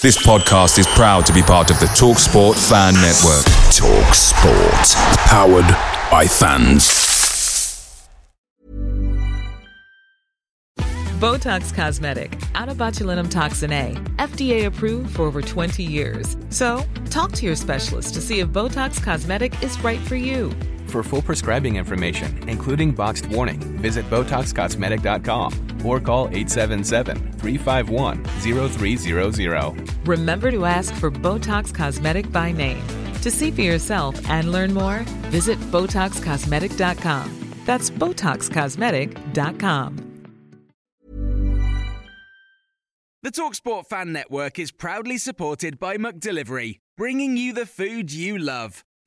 This podcast is proud to be part of the TalkSport Fan Network. TalkSport, powered by fans. Botox Cosmetic, onabotulinumtoxinA, FDA approved for over 20 years. So, talk to your specialist to see if Botox Cosmetic is right for you. For full prescribing information, including boxed warning, visit BotoxCosmetic.com or call 877-351-0300. Remember to ask for Botox Cosmetic by name. To see for yourself and learn more, visit BotoxCosmetic.com. That's BotoxCosmetic.com. The TalkSport Fan Network is proudly supported by Delivery, bringing you the food you love.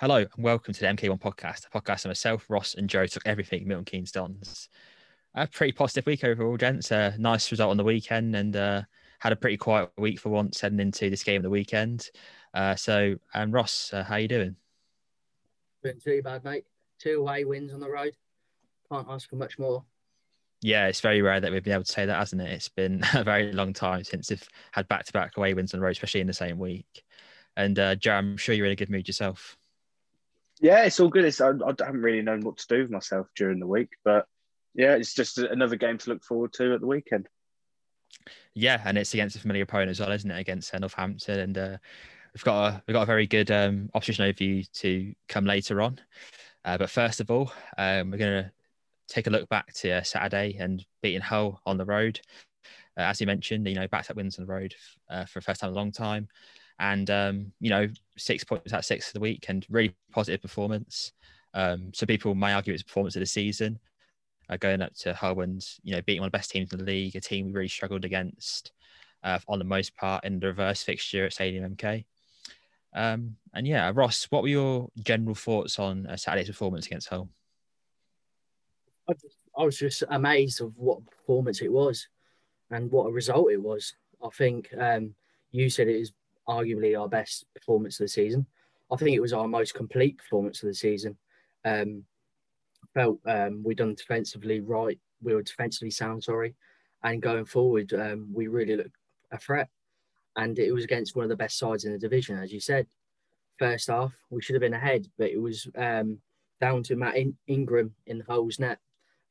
Hello and welcome to the MK1 podcast, a podcast of myself, Ross, and Joe took everything Milton Keynes Dons. A pretty positive week overall, gents. A nice result on the weekend and uh, had a pretty quiet week for once heading into this game of the weekend. Uh, so, and Ross, uh, how are you doing? Been too bad, mate. Two away wins on the road. Can't ask for much more. Yeah, it's very rare that we've been able to say that, hasn't it? It's been a very long time since we've had back-to-back away wins on the road, especially in the same week. And uh, Joe, I'm sure you're in a good mood yourself. Yeah, it's all good. It's, I, I haven't really known what to do with myself during the week, but yeah, it's just another game to look forward to at the weekend. Yeah, and it's against a familiar opponent as well, isn't it? Against Northampton, and uh, we've got a we've got a very good um, opposition overview to come later on. Uh, but first of all, um, we're going to take a look back to uh, Saturday and beating Hull on the road. Uh, as you mentioned, you know, back to wins on the road uh, for the first time in a long time and um, you know six points out six of the week and really positive performance. Um, so people may argue it's performance of the season, uh, going up to Hull and you know beating one of the best teams in the league, a team we really struggled against uh, on the most part in the reverse fixture at Stadium MK. Um, and yeah, Ross, what were your general thoughts on uh, Saturday's performance against Hull? I, was just amazed of what performance it was and what a result it was. I think um, you said it is arguably our best performance of the season. I think it was our most complete performance of the season. Um, felt um, we done defensively right. We were defensively sound, sorry, and going forward, um, we really looked a threat. And it was against one of the best sides in the division, as you said. First half, we should have been ahead, but it was um, down to Matt in- Ingram in the holes net.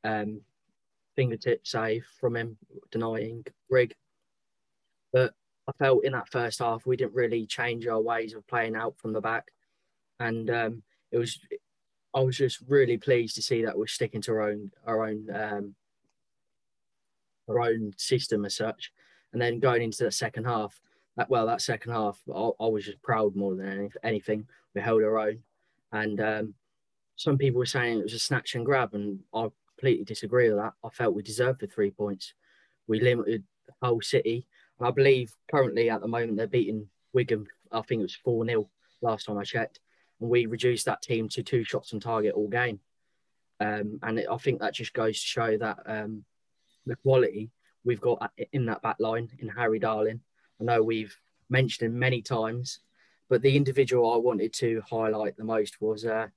Um, fingertip save from him, denying Grigg. But I felt in that first half we didn't really change our ways of playing out from the back, and um, it was I was just really pleased to see that we're sticking to our own our own um, our own system as such, and then going into the second half. That, well, that second half, I, I was just proud more than any, anything. We held our own, and um, some people were saying it was a snatch and grab, and I completely disagree with that. I felt we deserved the three points. We limited Hull City I believe currently at the moment they're beating Wigan. I think it was 4 0 last time I checked. And we reduced that team to two shots on target all game. Um, and it, I think that just goes to show that um, the quality we've got in that back line in Harry Darling. I know we've mentioned him many times, but the individual I wanted to highlight the most was, uh,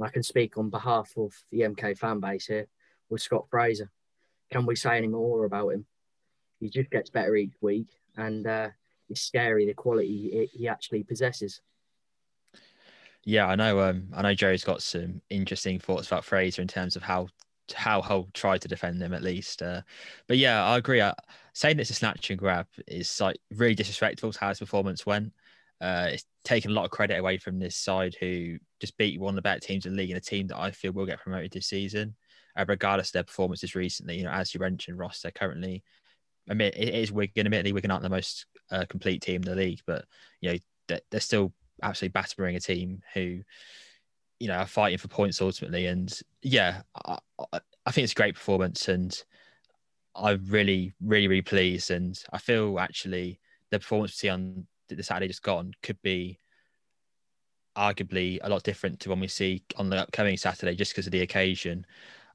I can speak on behalf of the MK fan base here, was Scott Fraser. Can we say any more about him? He just gets better each week, and uh, it's scary the quality he, actually possesses. Yeah, I know. Um, I know Joe's got some interesting thoughts about Fraser in terms of how how Hull tried to defend them at least. Uh, but yeah, I agree. Uh, saying it's a snatch and grab is like really disrespectful to how his performance went. Uh, it's taken a lot of credit away from this side who just beat one of the better teams in the league and a team that I feel will get promoted this season. uh, regardless of their performances recently. You know, as you mentioned, Ross, they're currently. I mean, it is Wigan. Admittedly, Wigan aren't the most uh, complete team in the league, but you know they're, they're still absolutely battering a team who, you know, are fighting for points ultimately. And yeah, I, I think it's a great performance, and I'm really, really, really pleased. And I feel actually the performance we see on the Saturday just gone could be arguably a lot different to when we see on the upcoming Saturday, just because of the occasion.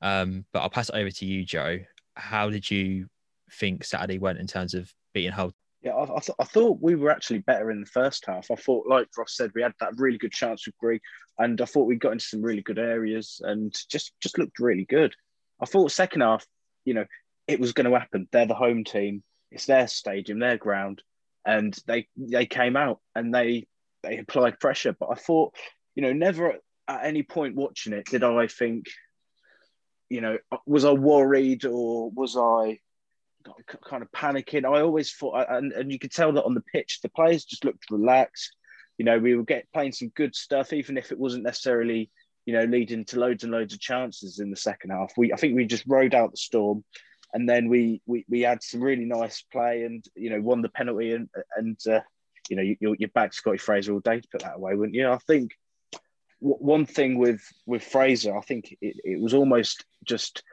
Um, but I'll pass it over to you, Joe. How did you think Saturday went in terms of beating Hull? Yeah, I, I, th- I, thought we were actually better in the first half. I thought, like Ross said, we had that really good chance with Grigg, and I thought we got into some really good areas and just just looked really good. I thought second half, you know, it was going to happen. They're the home team. It's their stadium, their ground, and they they came out and they they applied pressure. But I thought, you know, never at any point watching it did I think, you know, was I worried or was I kind of panicking? I always thought, and, and you could tell that on the pitch, the players just looked relaxed. You know, we were getting playing some good stuff, even if it wasn't necessarily, you know, leading to loads and loads of chances in the second half. We, I think, we just rode out the storm, and then we we, we had some really nice play, and you know, won the penalty, and and uh, you know, you, you're back Scotty Fraser all day to put that away, wouldn't you? I think one thing with with Fraser, I think it, it was almost just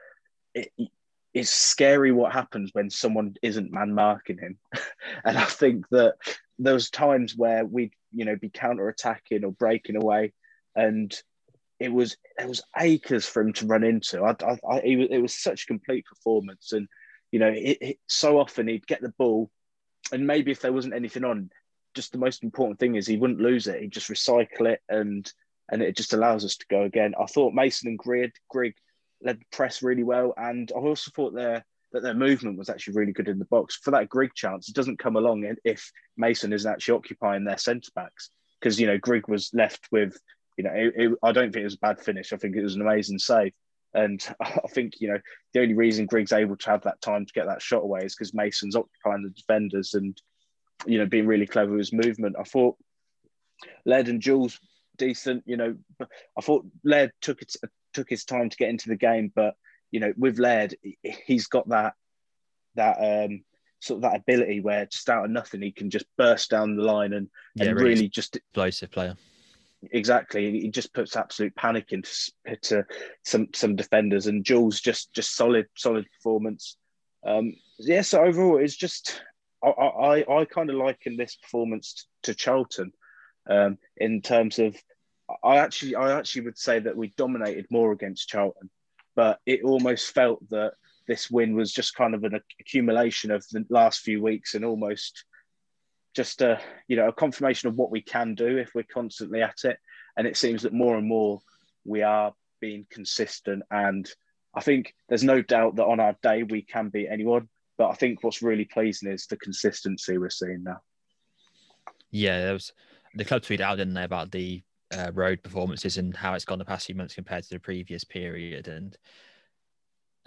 it, it's scary what happens when someone isn't man marking him, and I think that those times where we'd you know be counter attacking or breaking away, and it was it was acres for him to run into. I, I, I it, was, it was such a complete performance, and you know, it, it, so often he'd get the ball, and maybe if there wasn't anything on, just the most important thing is he wouldn't lose it. He'd just recycle it and and it just allows us to go again. I thought Mason and Grigg led the press really well, and I also thought their that their movement was actually really good in the box. For that Grigg chance, it doesn't come along if Mason isn't actually occupying their centre backs because you know Grigg was left with you know it, it, I don't think it was a bad finish. I think it was an amazing save. And I think, you know, the only reason Grigg's able to have that time to get that shot away is because Mason's occupying the defenders and you know, being really clever with his movement. I thought Laird and Jules decent. You know, I thought Laird took it took his time to get into the game, but you know, with Laird, he's got that that um, sort of that ability where just out of nothing he can just burst down the line and, yeah, and really, really just explosive player. Exactly, he just puts absolute panic into to some some defenders, and Jules just just solid solid performance. Um, yeah, so overall, it's just I, I, I kind of liken this performance to Charlton um, in terms of I actually I actually would say that we dominated more against Charlton, but it almost felt that this win was just kind of an accumulation of the last few weeks and almost just a you know a confirmation of what we can do if we're constantly at it. And it seems that more and more we are being consistent. And I think there's no doubt that on our day we can beat anyone. But I think what's really pleasing is the consistency we're seeing now. Yeah, there was the club tweeted out, didn't they, about the uh, road performances and how it's gone the past few months compared to the previous period, and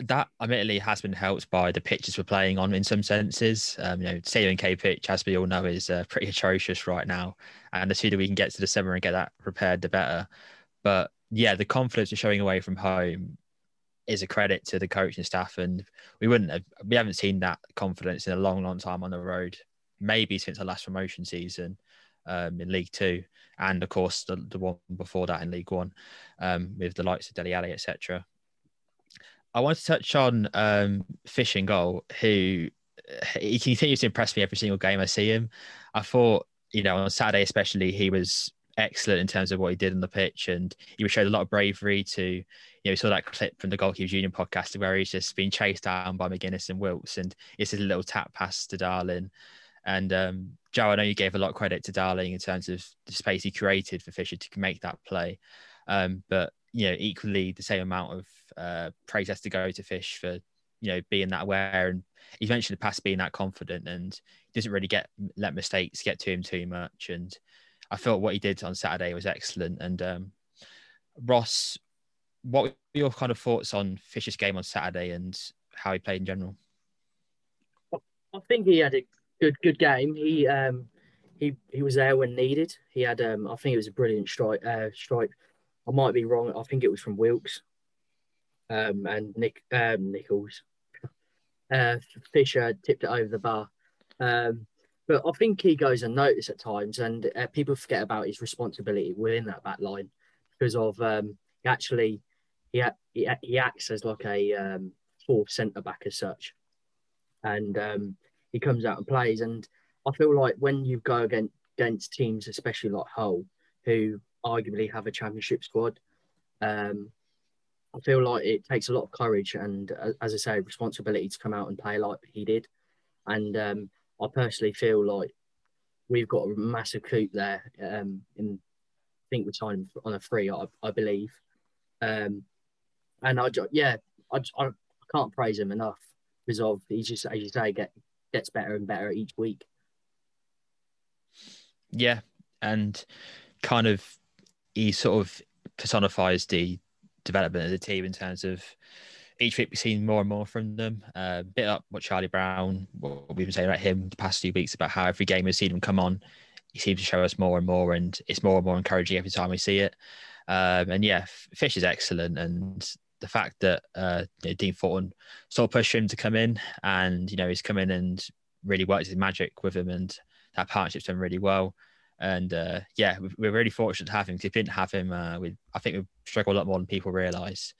that admittedly has been helped by the pitches we're playing on in some senses. Um, you know, Stadium K pitch, as we all know, is uh, pretty atrocious right now, and the sooner we can get to the summer and get that prepared, the better. But yeah, the confidence we're showing away from home is a credit to the coaching staff, and we wouldn't have we haven't seen that confidence in a long, long time on the road. Maybe since our last promotion season um, in League Two, and of course the, the one before that in League One, um, with the likes of Dele Alli, etc. I want to touch on um, Fisher in goal, who he continues to impress me every single game I see him. I thought, you know, on Saturday especially, he was excellent in terms of what he did on the pitch, and he showed a lot of bravery to, you know, we saw that clip from the Goalkeepers Union podcast where he's just been chased down by Magennis and Wilks, and it's a little tap pass to Darling. And um, Joe, I know you gave a lot of credit to Darling in terms of the space he created for Fisher to make that play, um, but you know, equally the same amount of uh, praise has to go to Fish for you know being that aware and mentioned the past being that confident and doesn't really get let mistakes get to him too much and I felt what he did on Saturday was excellent. And um, Ross, what were your kind of thoughts on Fisher's game on Saturday and how he played in general? I think he had a good good game. He um, he he was there when needed. He had um, I think it was a brilliant strike. Uh, strike. I might be wrong. I think it was from Wilks. um, and Nick um, Nichols uh, Fisher tipped it over the bar. Um, but I think he goes unnoticed at times, and uh, people forget about his responsibility within that back line because of um, he actually he, he, he acts as like a um, fourth centre back as such, and um, he comes out and plays. And I feel like when you go against against teams, especially like Hull, who arguably have a championship squad, um, I feel like it takes a lot of courage and, uh, as I say, responsibility to come out and play like he did. And um, I personally feel like we've got a massive coup there. Um, in I think we're signing on a free, I, I believe. Um, and I, yeah, I, I can't praise him enough because of he's just, as you say, get gets better and better each week. Yeah, and kind of he sort of personifies the development of the team in terms of each week we've seen more and more from them. Uh, bit up what Charlie Brown, what we've been saying about him the past few weeks about how every game we've seen him come on, he seems to show us more and more, and it's more and more encouraging every time we see it. Um, and yeah, Fish is excellent, and the fact that uh, you know, Dean Thornton sort of pushed him to come in, and you know he's come in and really worked his magic with him, and that partnership's done really well. And uh, yeah, we're really fortunate to have him. If we didn't have him, uh, we I think we'd struggle a lot more than people realise.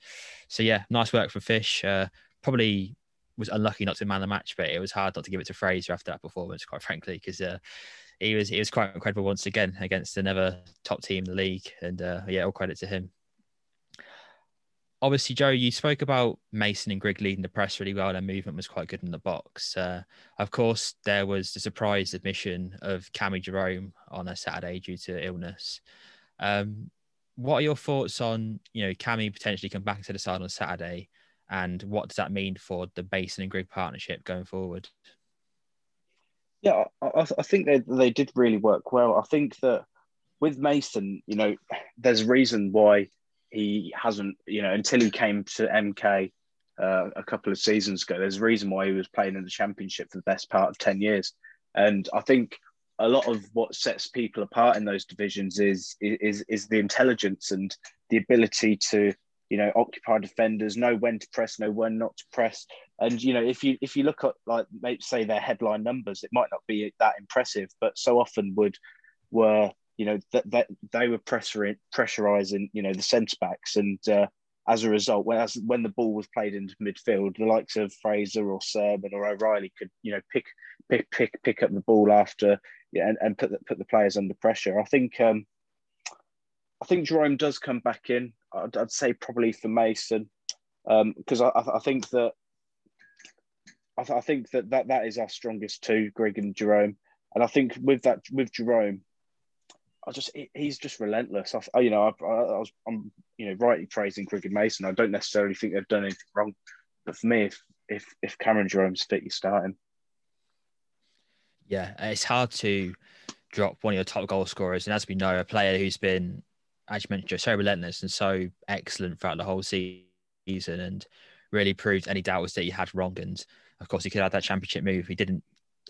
So yeah, nice work for Fish. Uh, probably was unlucky not to man the match, but it was hard not to give it to Fraser after that performance, quite frankly, because uh, he was he was quite incredible once again against another top team in the league. And uh, yeah, all credit to him obviously, Joe, you spoke about Mason and Grigg leading the press really well. Their movement was quite good in the box. Uh, of course, there was the surprise admission of Cammy Jerome on a Saturday due to illness. Um, what are your thoughts on you know Cammy potentially come back to the side on Saturday, and what does that mean for the Mason and Grigg partnership going forward? Yeah, I, I think they they did really work well. I think that with Mason, you know, there's a reason why he hasn't, you know, until he came to MK uh, a couple of seasons ago. There's a reason why he was playing in the championship for the best part of 10 years. And I think a lot of what sets people apart in those divisions is is is the intelligence and the ability to you know occupy defenders know when to press know when not to press and you know if you if you look at like say their headline numbers it might not be that impressive but so often would were you know that, that they were pressuring pressurizing you know the centre backs and uh, as a result when as when the ball was played into midfield the likes of Fraser or Surman or O'Riley could you know pick pick pick pick up the ball after yeah, and, and put the, put the players under pressure. I think um, I think Jerome does come back in I'd, I'd say probably for Mason because um, I, I think that I, th- I think that, that that is our strongest two Grigg and Jerome. And I think with that with Jerome I just he's just relentless. I, you know, I, I, was I'm you know rightly praising Cricket Mason. I don't necessarily think they've done anything wrong, but for me, if if if Cameron Jerome's fit, you start him. Yeah, it's hard to drop one of your top goal scorers, and as we know, a player who's been, as you mentioned, so relentless and so excellent throughout the whole season, and really proved any doubts that he had wrong. And of course, he could have had that championship move. He didn't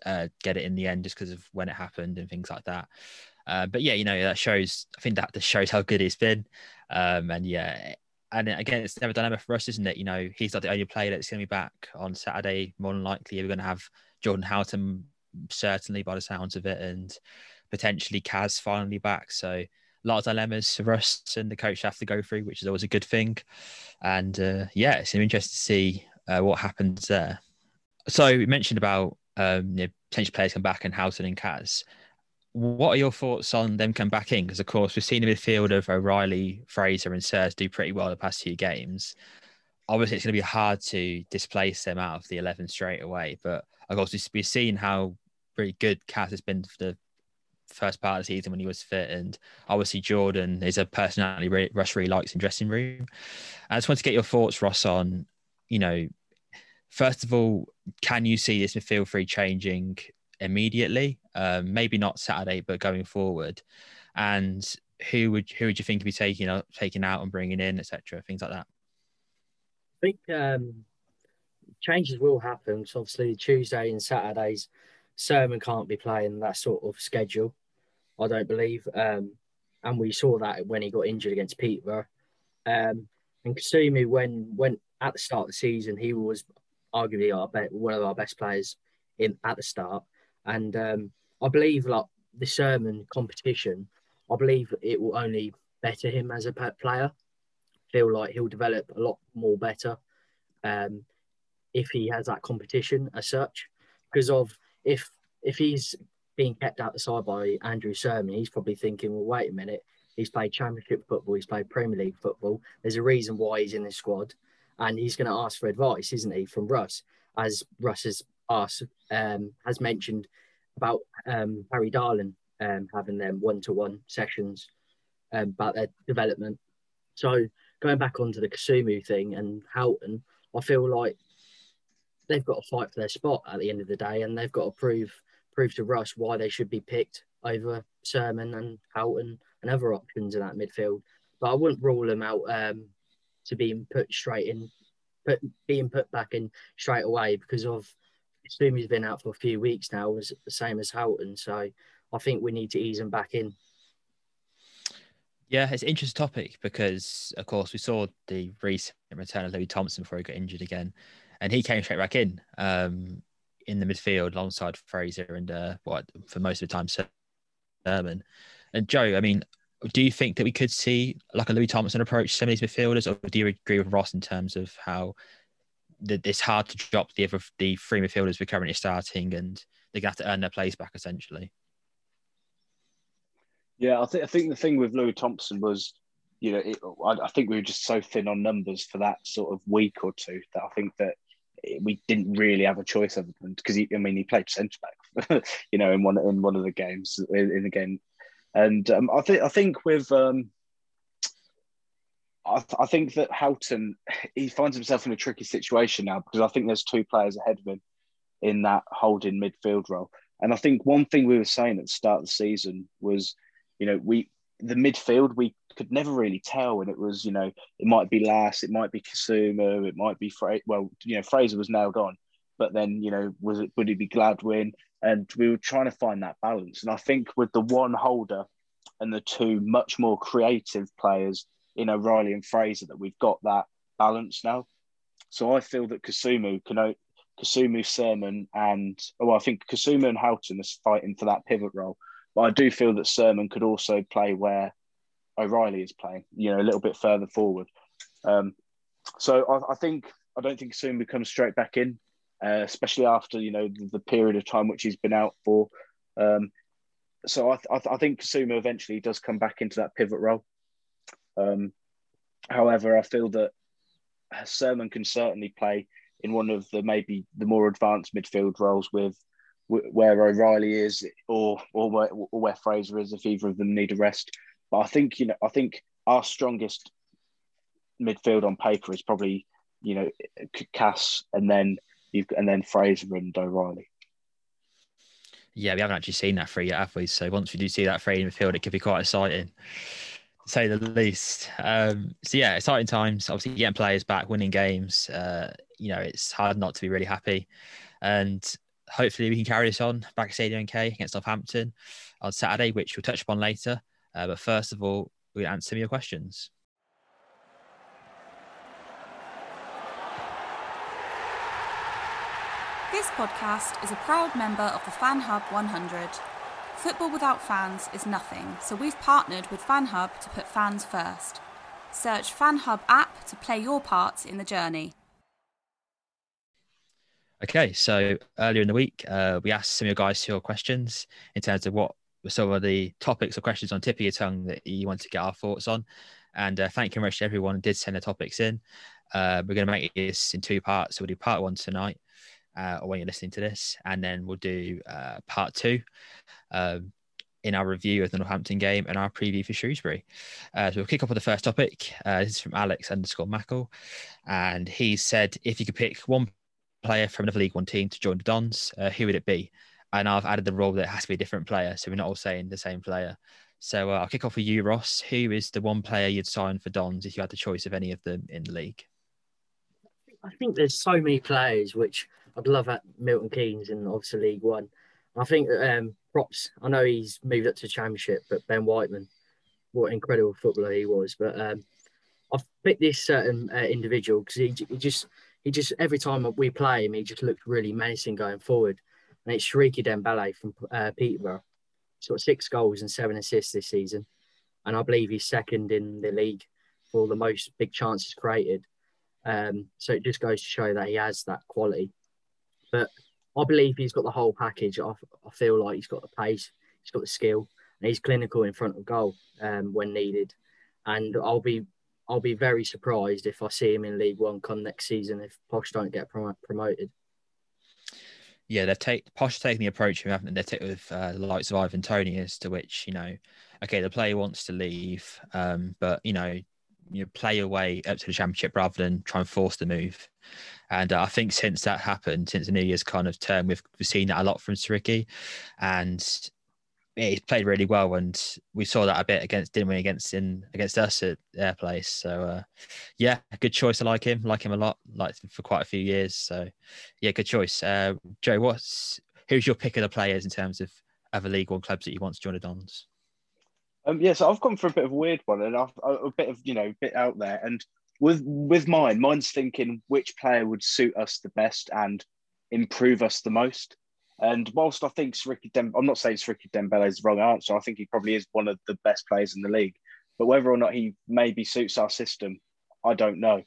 uh, get it in the end just because of when it happened and things like that. Uh, but yeah, you know, that shows, I think that just shows how good he's been. Um, and yeah, and again, it's never dilemma for us, isn't it? You know, he's not the only player that's going to be back on Saturday. More than likely, we're going to have Jordan Houghton, certainly by the sounds of it, and potentially Kaz finally back. So a lot of dilemmas for us and the coach have to go through, which is always a good thing. And uh, yeah, it's interesting to see uh, what happens there. So we mentioned about um, you know, potential players come back and Houghton and Kaz what are your thoughts on them coming back in? Because of course we've seen the midfield of O'Riley, Fraser, and Sirs do pretty well the past few games. Obviously, it's going to be hard to displace them out of the eleven straight away. But of course, we've seen how really good Kaz has been for the first part of the season when he was fit, and obviously Jordan is a personality Russ really likes in dressing room. I just want to get your thoughts, Ross, on you know, first of all, can you see this midfield three changing immediately? Um, maybe not Saturday, but going forward. And who would who would you think be taking out taking out and bringing in, etc. Things like that. I think um, changes will happen. So obviously Tuesday and Saturdays, Surman can't be playing that sort of schedule. I don't believe. Um, and we saw that when he got injured against Peterborough. Um, and Kasumu, when when at the start of the season, he was arguably our be- one of our best players in at the start. And um, I believe like the Surman competition, I believe it will only better him as a player. Feel like he'll develop a lot more better um, if he has that competition as such. Because of if if he's being kept out the side by Andrew Surman, he's probably thinking, well, wait a minute, he's played Championship football, he's played Premier League football. There's a reason why he's in the squad, and he's going to ask for advice, isn't he, from Russ? As Russ has asked, um, has mentioned about um, Harry Darling um, having them one-to-one sessions um, about their development. So going back onto the Kasumu thing and Houghton, I feel like they've got to fight for their spot at the end of the day, and they've got to prove prove to Russ why they should be picked over Surman and Houghton and other options in that midfield. But I wouldn't rule them out um, to being put straight in, put being put back in straight away because of Kasumu's been out for a few weeks now, was the same as Houghton. So I think we need to ease him back in. Yeah, it's an interesting topic because, of course, we saw the recent return of Louis Thompson before he got injured again, and he came straight back in um, in the midfield alongside Fraser and uh, what for most of the time Surman. And Joe, I mean, do you think that we could see like a Louis Thompson approach some of these midfielders, or do you agree with Ross in terms of how the, it's hard to drop the other the three midfielders we're currently starting, and they're gonna have to earn their place back essentially? Yeah, I think I think the thing with Louis Thompson was, you know, it, I, I, think we were just so thin on numbers for that sort of week or two that I think that we didn't really have a choice other than because I mean he played centre back, you know, in one in one of the games in, in the game, and um, I think I think with um, I, th- I think that Houghton he finds himself in a tricky situation now because I think there's two players ahead of him in that holding midfield role, and I think one thing we were saying at the start of the season was you know, we the midfield we could never really tell, and it was you know it might be Lass, it might be Kasumu, it might be Fra- well you know Fraser was nailed on, but then you know was it would it be Gladwin, and we were trying to find that balance, and I think with the one holder and the two much more creative players in O'Riley and Fraser that we've got that balance now. So I feel that Kasumu can Kasumu, Surman, and oh, I think Kasumu and Houghton is fighting for that pivot role. But I do feel that Surman could also play where O'Riley is playing, you know, a little bit further forward. Um, so I, I, think I don't think Surman comes straight back in, uh, especially after you know the, the, period of time which he's been out for. Um, so I, I, I, think Kasumu eventually does come back into that pivot role. Um, however, I feel that Surman can certainly play in one of the maybe the more advanced midfield roles with where O'Riley is or or where, or where Fraser is if either of them need a rest. But I think you know I think our strongest midfield on paper is probably you know Kaz and then you've and then Fraser and O'Riley. Yeah, we haven't actually seen that three yet, have we? So once we do see that three in midfield, it could be quite exciting, say the least. Um, so yeah, exciting times. Obviously, getting players back, winning games. Uh, you know, it's hard not to be really happy. And hopefully we can carry this on back at Stadium K against Southampton on Saturday, which we'll touch upon later. Uh, but first of all, we'll answer some of your questions. This podcast is a proud member of the Fan Hub 100. Football without fans is nothing, so we've partnered with FanHub to put fans first. Search FanHub app to play your part in the journey. Okay, so earlier in the week, uh, we asked some of your guys your questions in terms of what were some of the topics or questions on tip of your tongue that you want to get our thoughts on. And uh, thank you very much to everyone who did send the topics in. Uh, we're going to make this in two parts. So we'll do part one tonight, uh, or when you're listening to this, and then we'll do uh, part two um, in our review of the Northampton game and our preview for Shrewsbury. Uh, so we'll kick off with the first topic. Uh, this is from Alex underscore Mackle, and he said if you could pick one player from another League One team to join the Dons, uh, who would it be? And I've added the rule that it has to be a different player, so we're not all saying the same player. So uh, I'll kick off with you, Ross. Who is the one player you'd sign for Dons if you had the choice of any of them in the league? I think there's so many players which I'd love at Milton Keynes in obviously League One. I think um, props. I know he's moved up to the Championship, but Ben Whiteman, what an incredible footballer he was. But um, I've picked this certain uh, individual because he, he just he just every time we play him, he just looked really menacing going forward. And it's Siriki Dembele from uh, Peterborough. He's got six goals and seven assists this season, and I believe he's second in the league for the most big chances created. Um, so it just goes to show that he has that quality. But I believe he's got the whole package. I, I feel like he's got the pace, he's got the skill, and he's clinical in front of goal um, when needed. And I'll be I'll be very surprised if I see him in League One come next season if Posh don't get prom- promoted. Yeah, they're take Posh taking the approach of having they take with uh, the likes of Ivan Toney as to which you know, okay, the player wants to leave, um, but you know, you know, play your way up to the championship rather than try and force the move. And uh, I think since that happened, since the New Year's kind of term, we've, we've seen that a lot from Siriki. And yeah, he's played really well, and we saw that a bit against didn't we against in against us at their place. So uh, yeah, good choice. I like him, like him a lot, like for quite a few years. So yeah, good choice. Uh, Joe, what's who's your pick of the players in terms of other League One clubs that you want to join the Dons? Um, yeah, so I've gone for a bit of a weird one, and I've, a bit of you know, a bit out there. And with with mine, mine's thinking which player would suit us the best and improve us the most. And whilst I think Siriki Dem, I'm not saying Siriki Dembele is the wrong answer. I think he probably is one of the best players in the league. But whether or not he maybe suits our system, I don't know.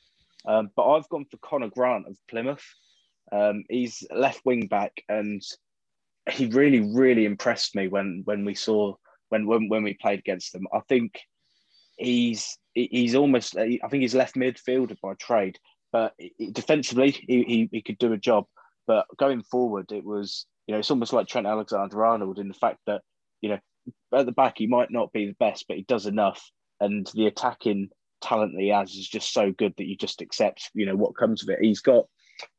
Um, but I've gone for Conor Grant of Plymouth. Um, he's left wing back, and he really, really impressed me when when we saw when when, when we played against them. I think he's he's almost I think he's left midfielder by trade, but defensively he, he, he could do a job. But going forward, it was you know it's almost like Trent Alexander Arnold in the fact that you know at the back he might not be the best, but he does enough, and the attacking talent that he has is just so good that you just accept you know what comes of it. He's got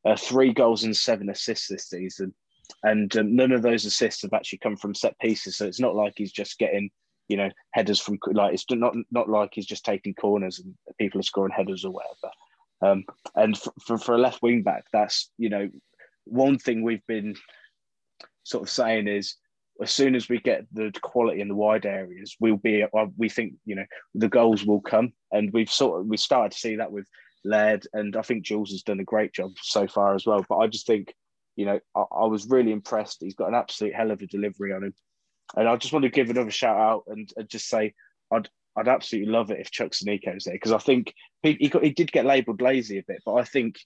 uh, three goals and seven assists this season and um, none of those assists have actually come from set pieces. So it's not like he's just getting, you know, headers from like it's not not like he's just taking corners and people are scoring headers or whatever. Um, and for, for, for a left wing back, that's you know, one thing we've been sort of saying is as soon as we get the quality in the wide areas, we'll be. Uh, we think you know the goals will come, and we've sort of we started to see that with Laird, and I think Jules has done a great job so far as well. But I just think you know, I, I, was really impressed. He's got an absolute hell of a delivery on him. And I just want to give another shout out and, and just say I'd I'd absolutely love it if Chuck was there because I think he he, got, he did get labelled lazy a bit, but I think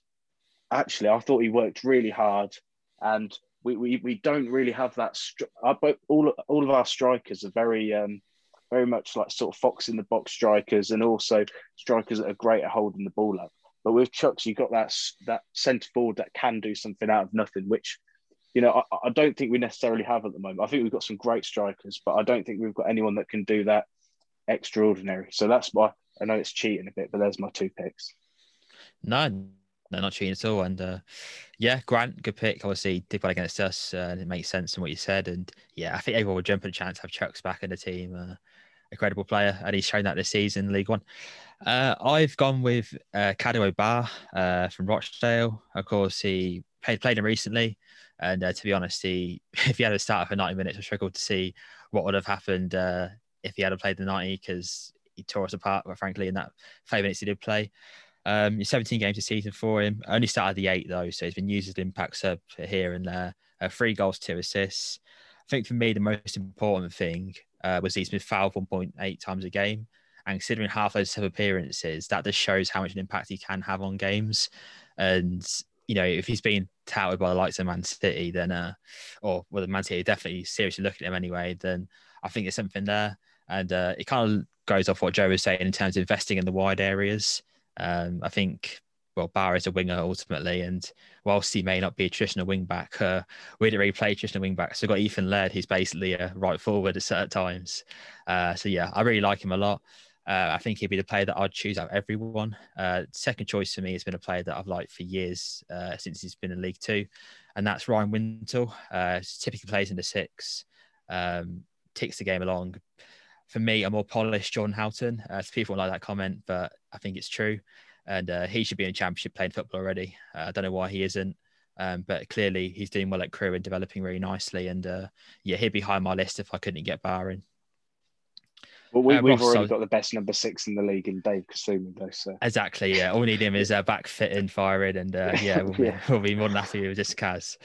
actually I thought he worked really hard and we, we, we don't really have that. but all all of our strikers are very um, very much like sort of fox in the box strikers and also strikers that are great at holding the ball up. But with Chuks, you've got that that centre forward that can do something out of nothing, which you know I, I, don't think we necessarily have at the moment. I think we've got some great strikers, but I don't think we've got anyone that can do that extraordinary. So that's why I know it's cheating a bit, but there's my two picks. No, no, not cheating at all. And uh, yeah, Grant, good pick. Obviously, did well against us, uh, and it makes sense in what you said. And yeah, I think everyone would jump at a chance to have Chuks back in the team. Uh, incredible player, and he's shown that this season, League One. Uh, I've gone with uh, Kwadwo Baah uh, from Rochdale. Of course, he played played him recently, and uh, to be honest, he if he had a start for ninety minutes, I struggled to see what would have happened uh, if he had played the ninety because he tore us apart. Quite frankly, in that five minutes he did play. Um, 17 games this season for him. Only started the eight though, so he's been used as an impact sub here and there. Uh, three goals, two assists. I think for me the most important thing uh, was he's been fouled 1.8 times a game. And considering half those sub appearances, that just shows how much an impact he can have on games. And you know, if he's being touted by the likes of Man City, then uh, or well, the Man City definitely seriously looking at him anyway, then I think there's something there. And uh, it kind of goes off what Joe was saying in terms of investing in the wide areas. Um, I think well, Baah is a winger ultimately, and whilst he may not be a traditional wing back, uh, we didn't really play traditional wing back. So we've got Ethan Laird, who's basically a right forward at certain times. Uh, so yeah, I really like him a lot. Uh, I think he'd be the player that I'd choose out of everyone. Uh, second choice for me has been a player that I've liked for years uh, since he's been in League Two, and that's Ryan Wintle. Uh, typically plays in the six, um, ticks the game along. For me, a more polished John Houghton. Uh, people like that comment, but I think it's true and uh, he should be in championship playing football already. I don't know why he isn't, um, but clearly he's doing well at Crewe and developing really nicely. And yeah, he'd be high on my list if I couldn't get Baah in. Well, we, Uh, we've Ross, already got the best number six in the league in Dave Kasumu, though. So Exactly. Yeah. All we need him is uh, back fitting, firing, and uh, yeah, we'll, Yeah. Be, we'll be more than happy with just Kaz.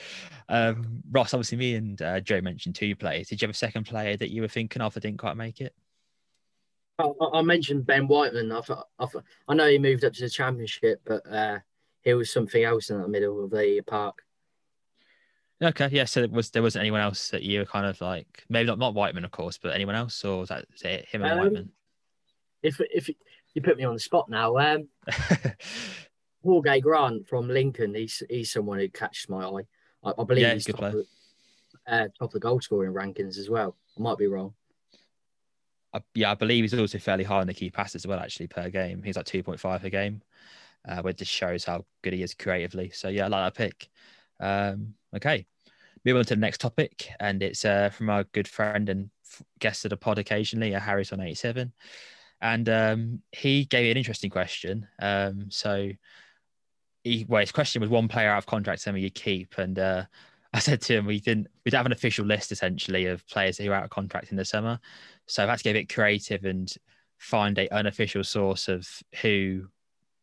Um, Ross, obviously, me and uh, Joe mentioned two players. Did you have a second player that you were thinking of that didn't quite make it? I, I I mentioned Ben Whiteman. I, thought- I, thought- I know he moved up to the championship, but uh, he was something else in the middle of the park. Okay. Yeah. So there was there wasn't anyone else that you were kind of like maybe not not Whiteman, of course, but anyone else, or was that it him and Um, Whiteman? If if you put me on the spot now, um, Jorge Grant from Lincoln, he's he's someone who catches my eye. I, I believe Yeah, he's good top of, uh, top of the goal scoring rankings as well. I might be wrong. I, yeah, I believe he's also fairly high on the key passes as well, actually, per game. He's like 2.5 a game, uh, which just shows how good he is creatively. So, yeah, I like that pick. Um, okay. Move on to the next topic, and it's uh, from our good friend and guest of the pod occasionally, uh, Harris on 87. And um, he gave me an interesting question. Um, so, he, well, his question was one player out of contract, some you keep. And uh, I said to him, we didn't, we don't have an official list essentially of players who are out of contract in the summer. So I've had to get a bit creative and find a unofficial source of who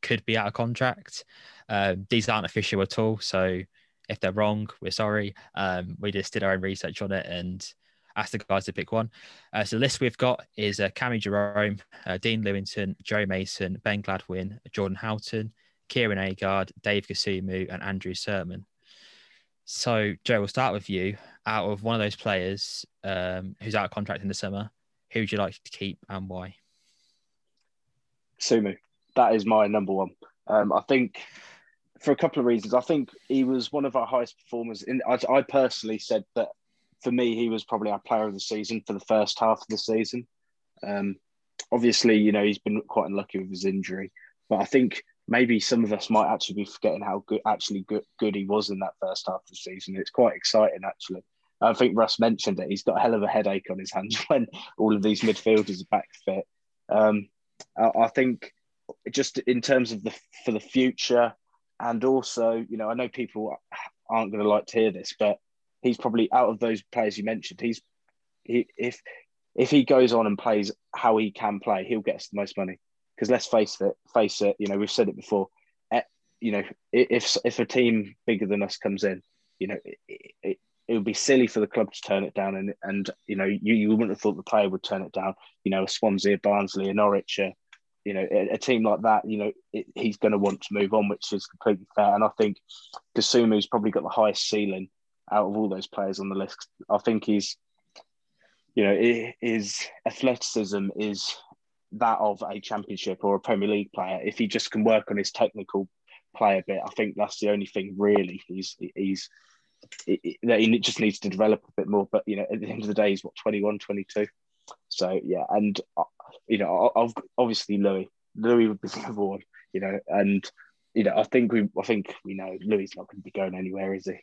could be out of contract. Um, these aren't official at all. So if they're wrong, we're sorry. Um, we just did our own research on it and asked the guys to pick one. Uh, so the list we've got is uh, Cammy Jerome, uh, Dean Lewington, Joe Mason, Ben Gladwin, Jordan Houghton, Kieran Agard, Dave Kasumu, and Andrew Surman. So, Joe, we'll start with you. Out of one of those players um, who's out of contract in the summer, who would you like to keep and why? Sumu, that is my number one. Um, I think for a couple of reasons. I think he was one of our highest performers. In I, I personally said that for me, he was probably our player of the season for the first half of the season. Um, obviously, you know he's been quite unlucky with his injury, but I think maybe some of us might actually be forgetting how good actually good, good he was in that first half of the season. It's quite exciting actually. I think Russ mentioned it. He's got a hell of a headache on his hands when all of these midfielders are back fit. Um, I, I think just in terms of the for the future, and also, you know, I know people aren't going to like to hear this, but he's probably out of those players you mentioned. He's he, if if he goes on and plays how he can play, he'll get us the most money. Because let's face it, face it. You know, we've said it before. eh, You know, if if a team bigger than us comes in, you know, it, it, it would be silly for the club to turn it down, and and you know, you, you wouldn't have thought the player would turn it down. You know, Swansea, Barnsley, a Norwich, a, you know, a, team like that, you know, it, he's going to want to move on, which is completely fair. And I think Kasumu's probably got the highest ceiling out of all those players on the list. I think he's, you know, his athleticism is that of a championship or a Premier League player. If he just can work on his technical play a bit, I think that's the only thing really he's he's that he just needs to develop a bit more. But you know, at the end of the day, he's what 21, 22. So yeah, and you know, I've obviously Louis. Louis would be number one. You know, and you know, I think we, I think we know Louis not going to be going anywhere, is he?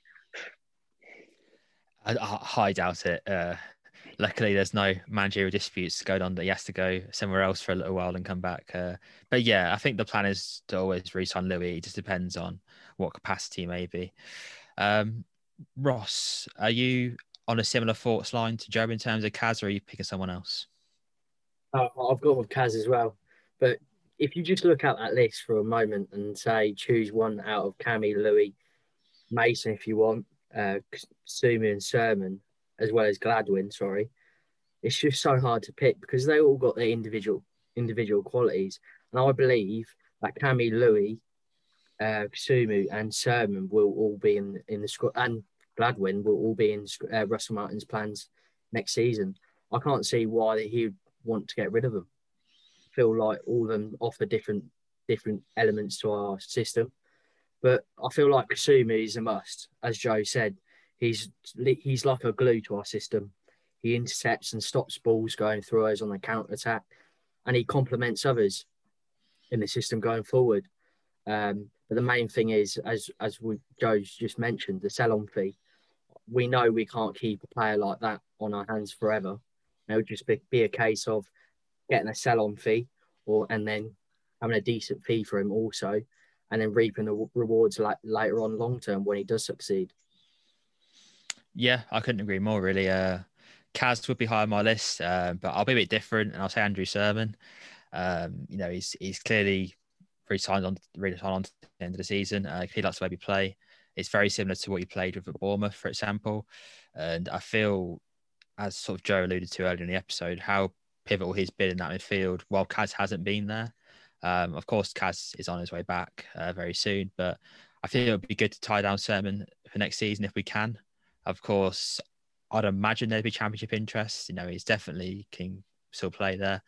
I, I, I doubt it. Uh, luckily, there's no managerial disputes going on that he has to go somewhere else for a little while and come back. Uh, but yeah, I think the plan is to always re-sign Louis. It just depends on what capacity, maybe. Um, Ross, are you on a similar thoughts line to Joe in terms of Kaz, or are you picking someone else? I've got with Kaz as well. But if you just look at that list for a moment and say choose one out of Cami, Louis, Mason, if you want, uh, Sumi and Surman, as well as Gladwin, sorry, it's just so hard to pick because they all got their individual individual qualities. And I believe that Cami, Louis, uh, Sumu, and Surman will all be in in the squad, and Gladwin will all be in uh, Russell Martin's plans next season. I can't see why he would want to get rid of them. Feel like all of them offer different different elements to our system, but I feel like Kasumu is a must. As Joe said, he's he's like a glue to our system. He intercepts and stops balls going through us on the counter attack, and he complements others in the system going forward. Um, but the main thing is, as as we Joe's just mentioned, the sell-on fee. We know we can't keep a player like that on our hands forever. It would just be, be a case of getting a sell-on fee, or and then having a decent fee for him also, and then reaping the rewards like later on long term when he does succeed. Yeah, I couldn't agree more. Really, uh, Kaz would be high on my list, uh, but I'll be a bit different, and I'll say Andrew Surman. Um, you know, he's he's clearly re-signed on re-signed on to the end of the season. Uh, he likes to maybe play. It's very similar to what he played with at Bournemouth, for example. And I feel, as sort of Joe alluded to earlier in the episode, how pivotal he's been in that midfield while Kaz hasn't been there. Um, of course, Kaz is on his way back uh, very soon, but I think it would be good to tie down Surman for next season if we can. Of course, I'd imagine there'd be championship interest. You know, he's definitely can still play there.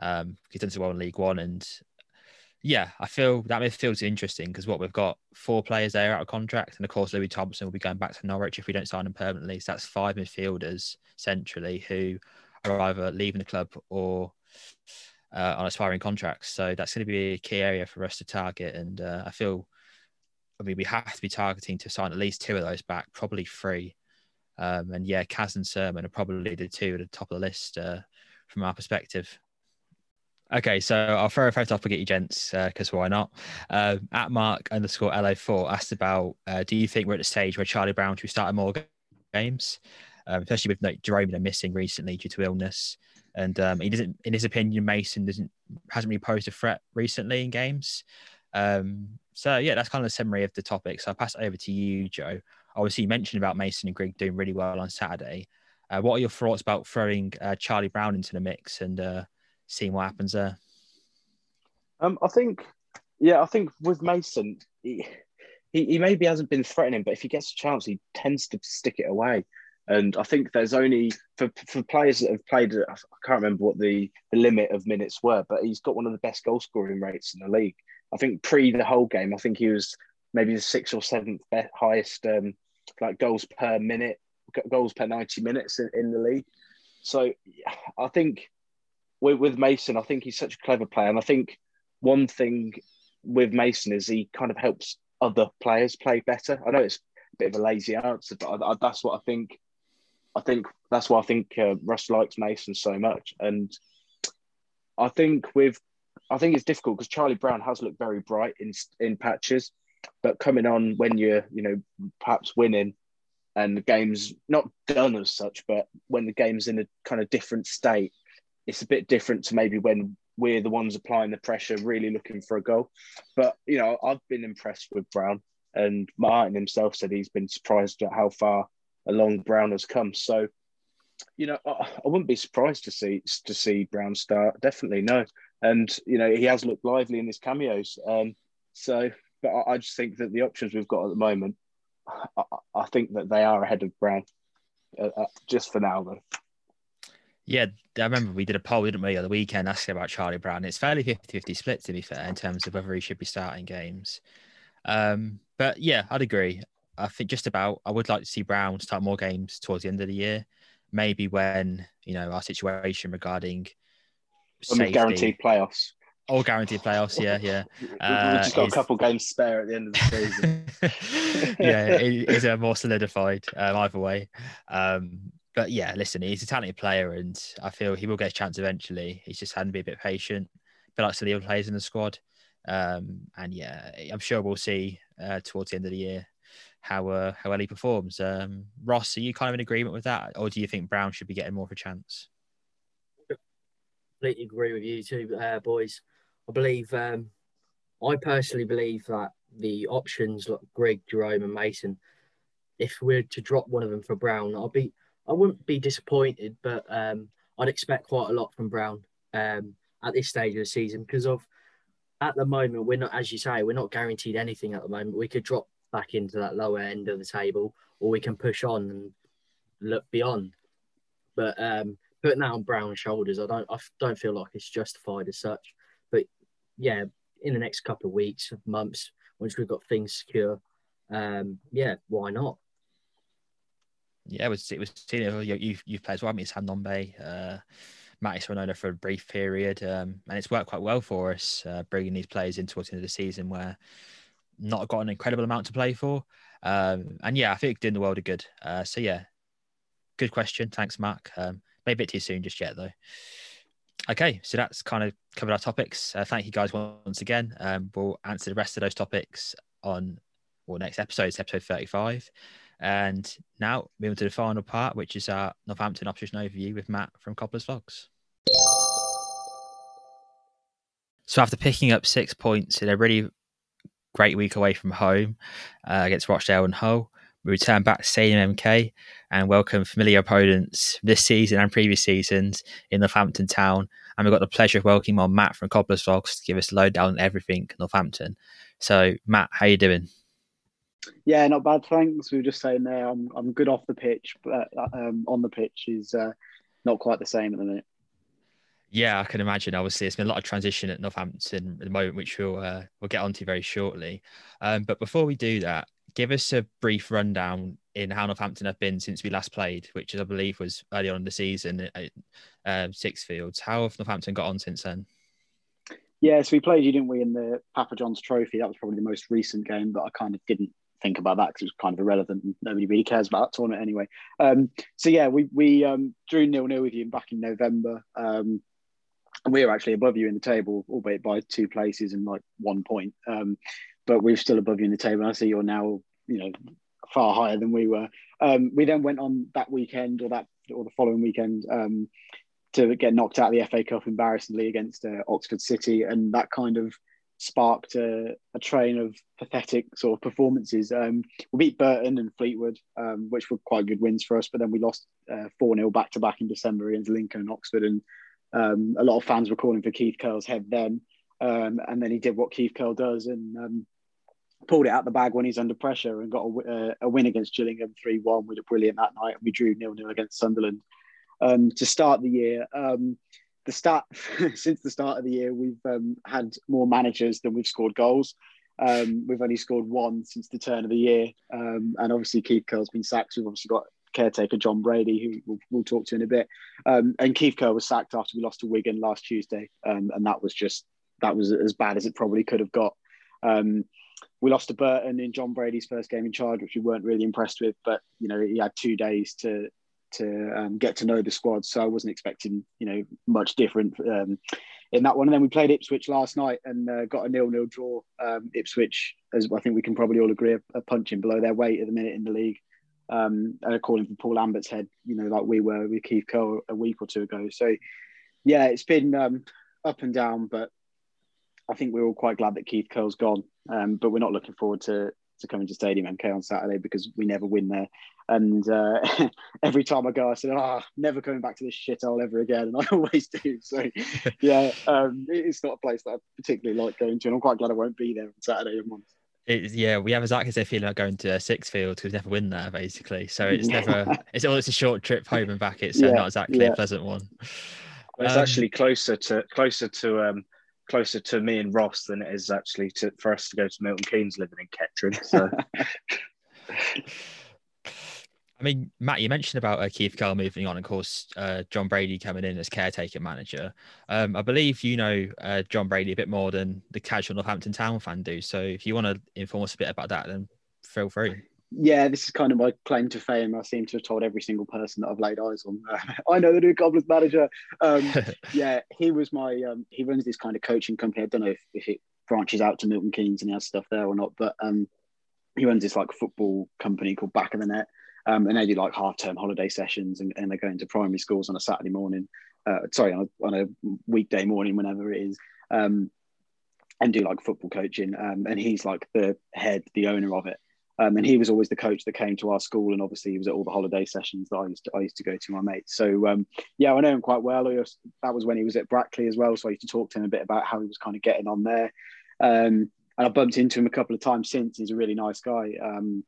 Um, he's done so well in League One, and yeah, I feel that midfield's interesting because what we've got four players there out of contract, and of course Louis Thompson will be going back to Norwich if we don't sign him permanently. So that's five midfielders centrally who are either leaving the club or uh, on aspiring contracts. So that's going to be a key area for us to target, and uh, I feel, I mean, we have to be targeting to sign at least two of those back, probably three. Um, and yeah, Kaz and Surman are probably the two at the top of the list uh, from our perspective. Okay, so I'll throw a photo up and get you gents, because uh, why not? Uh, at Mark underscore LO4 asked about uh, do you think we're at the stage where Charlie Brown should be starting more games, um, especially with like, Jerome missing recently due to illness? And um, he doesn't, in his opinion, Mason doesn't hasn't really posed a threat recently in games. Um, so yeah, that's kind of a summary of the topic. So I'll pass it over to you, Joe. Obviously, you mentioned about Mason and Grigg doing really well on Saturday. Uh, what are your thoughts about throwing uh, Charlie Brown into the mix and uh, seeing what happens there? Um, I think, yeah, I think with Mason, he, he, he maybe hasn't been threatening, but if he gets a chance, he tends to stick it away. And I think there's only for, for players that have played, I can't remember what the, the limit of minutes were, but he's got one of the best goal scoring rates in the league. I think pre the whole game, I think he was maybe the sixth or seventh highest um, like goals per minute, goals per 90 minutes in, in the league. So I think with, with Mason, I think he's such a clever player. And I think one thing with Mason is he kind of helps other players play better. I know it's a bit of a lazy answer, but I, I, that's what I think. I think that's why I think uh, Russ likes Mason so much. And I think with, I think it's difficult because Charlie Brown has looked very bright in in patches, but coming on when you're, you know, perhaps winning, and the game's not done as such, but when the game's in a kind of different state, it's a bit different to maybe when we're the ones applying the pressure, really looking for a goal. But you know, I've been impressed with Brown, and Martin himself said he's been surprised at how far along Brown has come. So, you know, I, I wouldn't be surprised to see to see Brown start. Definitely no, and you know, he has looked lively in his cameos. Um, so, but I, I just think that the options we've got at the moment, I, I think that they are ahead of Brown, uh, uh, just for now though. Yeah, I remember we did a poll, didn't we, the weekend asking about Charlie Brown. It's fairly 50 50 split, to be fair, in terms of whether he should be starting games. Um, but yeah, I'd agree. I think just about, I would like to see Brown start more games towards the end of the year. Maybe when, you know, our situation regarding safety, guaranteed playoffs. All guaranteed playoffs, yeah, yeah. Uh, We've just got is... a couple games spare at the end of the season. yeah, it is a more solidified um, either way. Um, but yeah, listen, he's a talented player, and I feel he will get a chance eventually. He's just had to be a bit patient, but like some of the other players in the squad. Um, and yeah, I'm sure we'll see uh, towards the end of the year how uh, how well he performs. Um, Ross, are you kind of in agreement with that, or do you think Brown should be getting more of a chance? Completely agree with you two, uh, boys. I believe, um, I personally believe that the options like Grigg, Jerome, and Mason, if we're to drop one of them for Brown, I'll be I wouldn't be disappointed, but um, I'd expect quite a lot from Brown um, at this stage of the season because of at the moment we're not, as you say, we're not guaranteed anything at the moment. We could drop back into that lower end of the table, or we can push on and look beyond. But um, putting that on Brown's shoulders, I don't, I don't feel like it's justified as such. But yeah, in the next couple of weeks, months, once we've got things secure, um, yeah, why not? Yeah, it was it was you know you've you've played as well. I mean, Sam Nombe, uh, Matty Sorinola for a brief period, um, and it's worked quite well for us uh, bringing these players in towards the end of the season where not got an incredible amount to play for. Um, and yeah, I think doing the world a good. Uh, so yeah, good question. Thanks, Mark. Um, maybe a bit too soon just yet though. Okay, so that's kind of covered our topics. Uh, thank you guys once again. Um, we'll answer the rest of those topics on well next episode, episode thirty-five. And now moving to the final part, which is our Northampton opposition overview with Matt from Cobblers Vlogs. So after picking up six points in a really great week away from home uh, against Rochdale and Hull, we return back to Stadium MK and welcome familiar opponents this season and previous seasons in Northampton Town. And we've got the pleasure of welcoming on Matt from Cobblers Vlogs to give us a lowdown on everything Northampton. So, Matt, how you doing? Yeah, not bad, thanks. We were just saying there, I'm I'm good off the pitch, but um, on the pitch is uh, not quite the same at the minute. Yeah, I can imagine. Obviously, it's been a lot of transition at Northampton at the moment, which we'll uh, we'll get onto very shortly. Um, but before we do that, give us a brief rundown in how Northampton have been since we last played, which I believe was early on in the season at um, Sixfields. How have Northampton got on since then? Yeah, so we played you, didn't we, in the Papa John's Trophy? That was probably the most recent game, but I kind of didn't think about that because it was kind of irrelevant and nobody really cares about that tournament anyway. Um, so yeah, we we um, drew nil nil with you back in November. Um, and we were actually above you in the table, albeit by two places and like one point. Um, but we're still above you in the table. I see you're now, you know, far higher than we were. Um, we then went on that weekend or that or the following weekend um, to get knocked out of the FA Cup embarrassingly against uh, Oxford City, and that kind of sparked a, a, train of pathetic sort of performances. Um, we beat Burton and Fleetwood, um, which were quite good wins for us, but then we lost uh, 4 uh, 0 back to back in December against Lincoln and Oxford. And um, a lot of fans were calling for Keith Curle's head then. Um, and then he did what Keith Curle does and um, pulled it out the bag when he's under pressure and got a, uh, a win against Gillingham 3 1. We did brilliant that night. And we drew 0 0 against Sunderland um, to start the year. The start since the start of the year, we've um, had more managers than we've scored goals. Um, we've only scored one since the turn of the year, um, and obviously Keith Curle's been sacked. We've obviously got caretaker John Brady, who we'll, we'll talk to in a bit. Um, and Keith Curle was sacked after we lost to Wigan last Tuesday, um, and that was just that was as bad as it probably could have got. Um, we lost to Burton in John Brady's first game in charge, which we weren't really impressed with. But you know, he had two days to to um, get to know the squad, so I wasn't expecting you know much different um, in that one. And then we played Ipswich last night and uh, got a nil-nil draw. Um, Ipswich, as I think we can probably all agree, are punching below their weight at the minute in the league um, and according to Paul Lambert's head, you know, like we were with Keith Curle a week or two ago. So, yeah, it's been um, up and down, but I think we're all quite glad that Keith Curle's gone. Um, but we're not looking forward to to coming to Stadium MK on Saturday because we never win there. And uh, every time I go, I say, "Ah, oh, never coming back to this shithole ever again," and I always do. So, yeah, um, it's not a place that I particularly like going to, and I'm quite glad I won't be there on Saturday once it, yeah, we have exactly the same feeling like going to Sixfield because we never win there basically. So it's never it's always a short trip home and back. It's uh, yeah, not exactly yeah. a pleasant one. Well, it's um, actually closer to closer to um closer to me and Ross than it is actually to for us to go to Milton Keynes living in Kettering. So I mean, Matt, you mentioned about uh, Keith Curle moving on, of course, uh, John Brady coming in as caretaker manager. Um, I believe you know uh, John Brady a bit more than the casual Northampton Town fan do. So if you want to inform us a bit about that, then feel free. Yeah, this is kind of my claim to fame. I seem to have told every single person that I've laid eyes on. I know the new Cobblers manager. Um, yeah, he was my. Um, he runs this kind of coaching company. I don't know if, if it branches out to Milton Keynes and he has stuff there or not, but um, he runs this like football company called Back of the Net um, and they do like half term holiday sessions and, and, they go into primary schools on a Saturday morning, uh, sorry, on a, on a, weekday morning, whenever it is, um, and do like football coaching. Um, and he's like the head, the owner of it. Um, and he was always the coach that came to our school, and obviously he was at all the holiday sessions that I used to, I used to go to my mates. So um, yeah, I know him quite well. That was when he was at Brackley as well, so I used to talk to him a bit about how he was kind of getting on there. Um, and I bumped into him a couple of times since. He's a really nice guy. Um,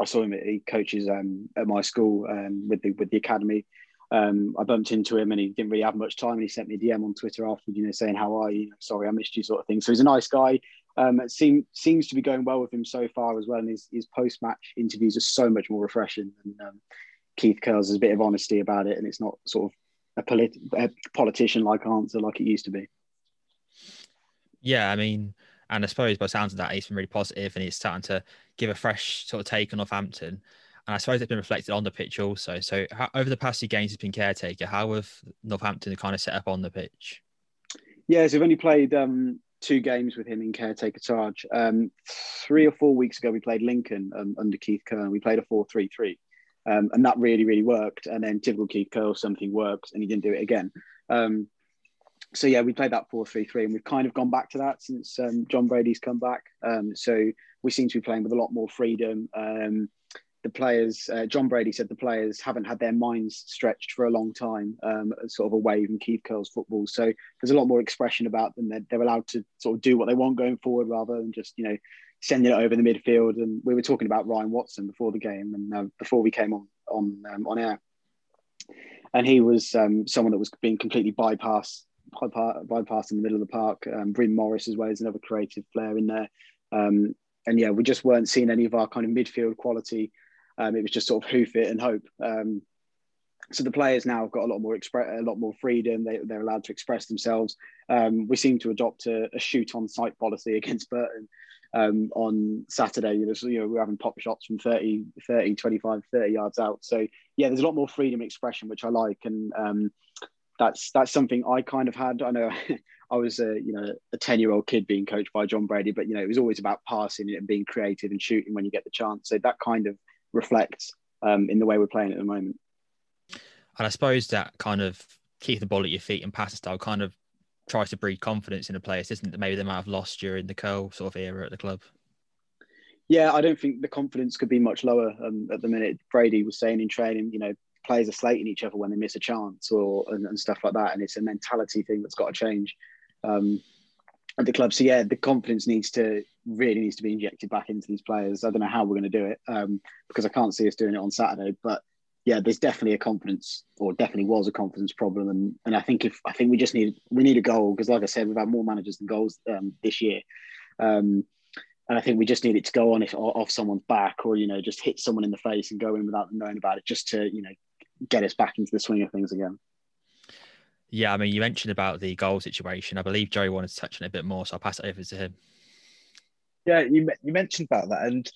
I saw him. at, He coaches um, at my school um, with the with the academy. Um, I bumped into him and he didn't really have much time. And he sent me a DM on Twitter afterwards, you know, saying how are you? Sorry, I missed you, sort of thing. So he's a nice guy. Um, it seem, seems to be going well with him so far as well. And his, his post match interviews are so much more refreshing. And um, Keith Curle's has a bit of honesty about it, and it's not sort of a, polit- a politician like answer like it used to be. Yeah, I mean, and I suppose by sounds of that, he's been really positive and he's starting to give a fresh sort of take on Northampton. And I suppose it's been reflected on the pitch also. So how, over the past few games, he's been caretaker. How have Northampton kind of set up on the pitch? Yeah, so we've only played um, two games with him in caretaker charge. Um, three or four weeks ago, we played Lincoln um, under Keith Curle. We played a 4 3 3. Um, and that really, really worked. And then typical Keith Curle, something worked and he didn't do it again. Um, so yeah, we played that 4 3 3, and we've kind of gone back to that since um, John Brady's come back. So we seem to be playing with a lot more freedom. The players, uh, John Brady said the players haven't had their minds stretched for a long time, um, sort of away from Keith Curle's football. So there's a lot more expression about them. They're, they're allowed to sort of do what they want going forward rather than just, you know, sending it over the midfield. And we were talking about Ryan Watson before the game and uh, before we came on on um, on air, and he was um, someone that was being completely bypassed bypassed in the middle of the park. Um, Bryn Morris as well as another creative player in there. Um, and yeah, we just weren't seeing any of our kind of midfield quality. Um, it was just sort of hoof it and hope. Um, so the players now have got a lot more expre- a lot more freedom. They, they're allowed to express themselves. Um, we seem to adopt a, a, shoot on sight policy against Burton um, on Saturday. You know, so, you know, we're having pop shots from 30, 30, 25, 30 yards out. So yeah, there's a lot more freedom expression, which I like. And um, that's that's something I kind of had. I know I was a you know a ten year old kid being coached by John Brady, but you know it was always about passing and being creative and shooting when you get the chance. So that kind of reflects um, in the way we're playing at the moment. And I suppose that kind of keep the ball at your feet and pass style kind of tries to breed confidence in the players, isn't it? That maybe they might have lost during the Curle sort of era at the club. Yeah, I don't think the confidence could be much lower um, at the minute. Brady was saying in training, you know, players are slating each other when they miss a chance or and, and stuff like that, and it's a mentality thing that's got to change um, at the club. So yeah, the confidence needs to really needs to be injected back into these players. I don't know how we're going to do it um, because I can't see us doing it on Saturday, but yeah, there's definitely a confidence, or definitely was a confidence problem, and and I think if I think we just need we need a goal because, like I said, we've had more managers than goals um, this year, um, and I think we just need it to go on if off someone's back, or you know, just hit someone in the face and go in without them knowing about it, just to you know get us back into the swing of things again. Yeah, I mean, you mentioned about the goal situation. I believe Joey wanted to touch on it a bit more, so I'll pass it over to him. Yeah, you you mentioned about that, and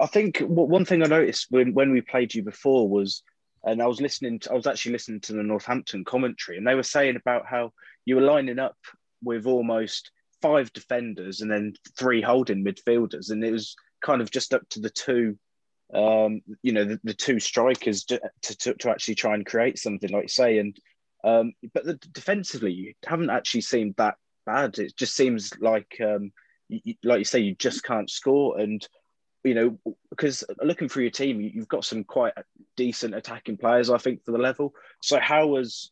I think one thing I noticed when when we played you before was, and I was listening, to, I was actually listening to the Northampton commentary, and they were saying about how you were lining up with almost five defenders and then three holding midfielders, and it was kind of just up to the two um, you know, the, the two strikers to, to, to, actually try and create something, like you say. And um, but the, defensively, you haven't actually seemed that bad. It just seems like, um, you, like you say, you just can't score. And you know, because looking through your team, you've got some quite decent attacking players, I think, for the level. So how was,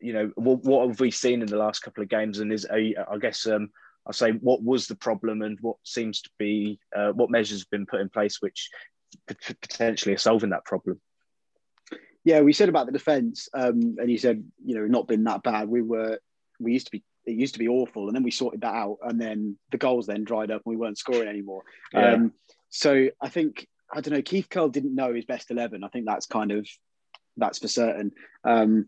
you know, what, what have we seen in the last couple of games? And is I guess um, I say what was the problem and what seems to be uh, what measures have been put in place which potentially are solving that problem. Yeah, we said about the defence, um, and he said you know not been that bad. We were we used to be it used to be awful, and then we sorted that out, and then the goals then dried up, and we weren't scoring anymore. Yeah. Um, so I think I don't know. Keith Curle didn't know his best eleven. I think that's kind of that's for certain. Um,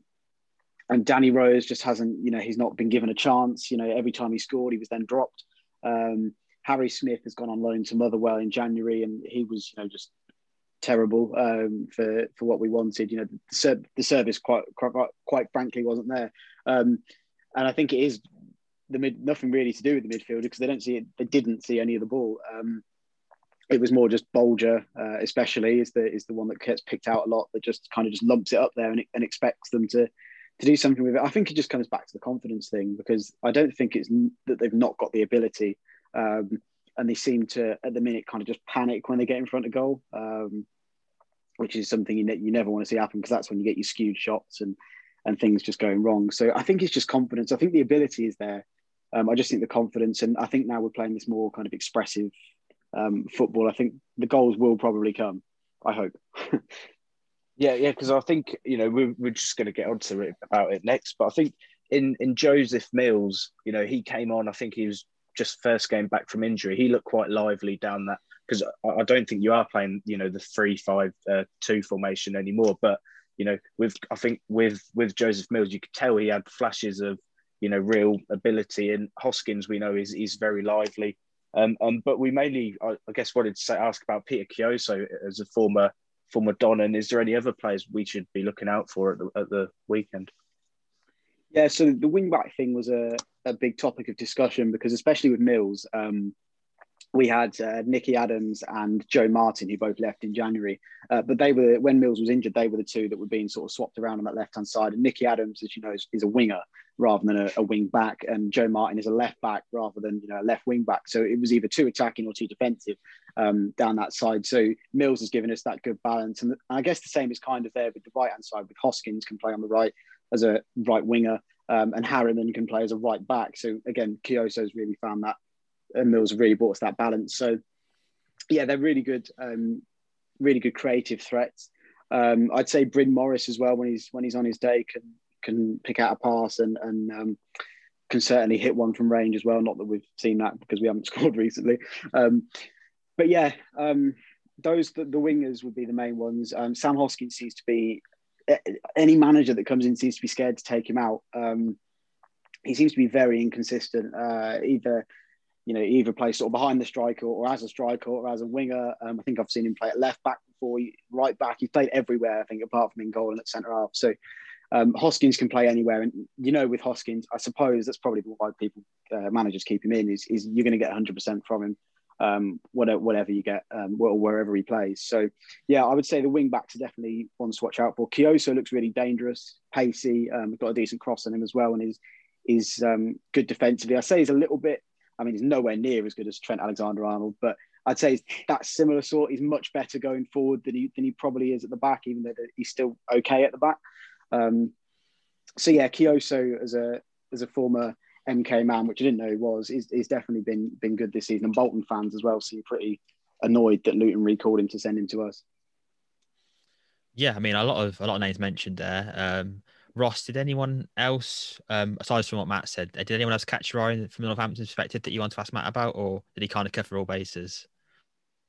and Danny Rose just hasn't, you know, he's not been given a chance. You know, every time he scored, he was then dropped. Um, Harry Smith has gone on loan to Motherwell in January, and he was, you know, just terrible um, for for what we wanted. You know, the, ser- the service quite, quite quite frankly wasn't there, um, and I think it is the mid nothing really to do with the midfielder because they don't see it. They didn't see any of the ball. Um, it was more just Bolger, uh, especially is the is the one that gets picked out a lot. That just kind of just lumps it up there and, and expects them to to do something with it. I think it just comes back to the confidence thing because I don't think it's that they've not got the ability. Um, and they seem to, at the minute, kind of just panic when they get in front of goal, um, which is something you, ne- you never want to see happen because that's when you get your skewed shots and and things just going wrong. So I think it's just confidence. I think the ability is there. Um, I just think the confidence, and I think now we're playing this more kind of expressive um, football. I think the goals will probably come. I hope. yeah, yeah, because I think you know we're, we're just going to get onto it about it next. But I think in in Joseph Mills, you know, he came on. I think he was just first game back from injury, he looked quite lively down that because I, don't think you are playing, you know, the three five uh, formation anymore. But you know, with I think with with Joseph Mills, you could tell he had flashes of you know real ability, and Hoskins we know is is very lively. Um, um, but we mainly, I, I guess, wanted to say, ask about Peter Kioso as a former former Don, and is there any other players we should be looking out for at the, at the weekend? Yeah, so the wing back thing was a a big topic of discussion because, especially with Mills, um, we had uh, Nicky Adams and Joe Martin, who both left in January. Uh, but they were, when Mills was injured, they were the two that were being sort of swapped around on that left hand side. And Nicky Adams, as you know, is, is a winger rather than a, a, wing back. And Joe Martin is a left back rather than you know a left wing back. So it was either too attacking or too defensive um, down that side. So Mills has given us that good balance. And I guess the same is kind of there with the right hand side, with Hoskins can play on the right as a right winger. Um, and Harriman can play as a right back. So again, Kioso's really found that and Mills really brought us that balance. So yeah, they're really good, um, really good creative threats. Um, I'd say Bryn Morris as well when he's when he's on his day can can pick out a pass and and um, can certainly hit one from range as well. Not that we've seen that because we haven't scored recently. Um, but yeah, um, those the, the, wingers would be the main ones. Sam Hoskins seems to be any manager that comes in seems to be scared to take him out. Um, he seems to be very inconsistent. Uh, either you know, either play sort of behind the striker or, as a striker or as a winger. Um, I think I've seen him play at left back before, right back. He's played everywhere, I think, apart from in goal and at centre half. So um, Hoskins can play anywhere. And, you know, with Hoskins, I suppose that's probably why people, uh, managers keep him in, is, is you're going to get 100% from him, um, whatever, whatever you get, um, wherever he plays. So, yeah, I would say the wing backs are definitely ones to watch out for. Kioso looks really dangerous, pacey, um, got a decent cross on him as well, and is, is um, good defensively. I say he's a little bit I mean, he's nowhere near as good as Trent Alexander Arnold, but I'd say that similar sort. He's much better going forward than he than he probably is at the back, even though he's still okay at the back. Um, so yeah, Kioso as a as a former MK man, which I didn't know he was, he's, he's definitely been been good this season. And Bolton fans as well seem pretty annoyed that Luton recalled him to send him to us. Yeah, I mean a lot of a lot of names mentioned there. Um, Ross, did anyone else, um, aside from what Matt said, did anyone else catch your eye from Northampton's perspective that you want to ask Matt about, or did he kind of cover all bases?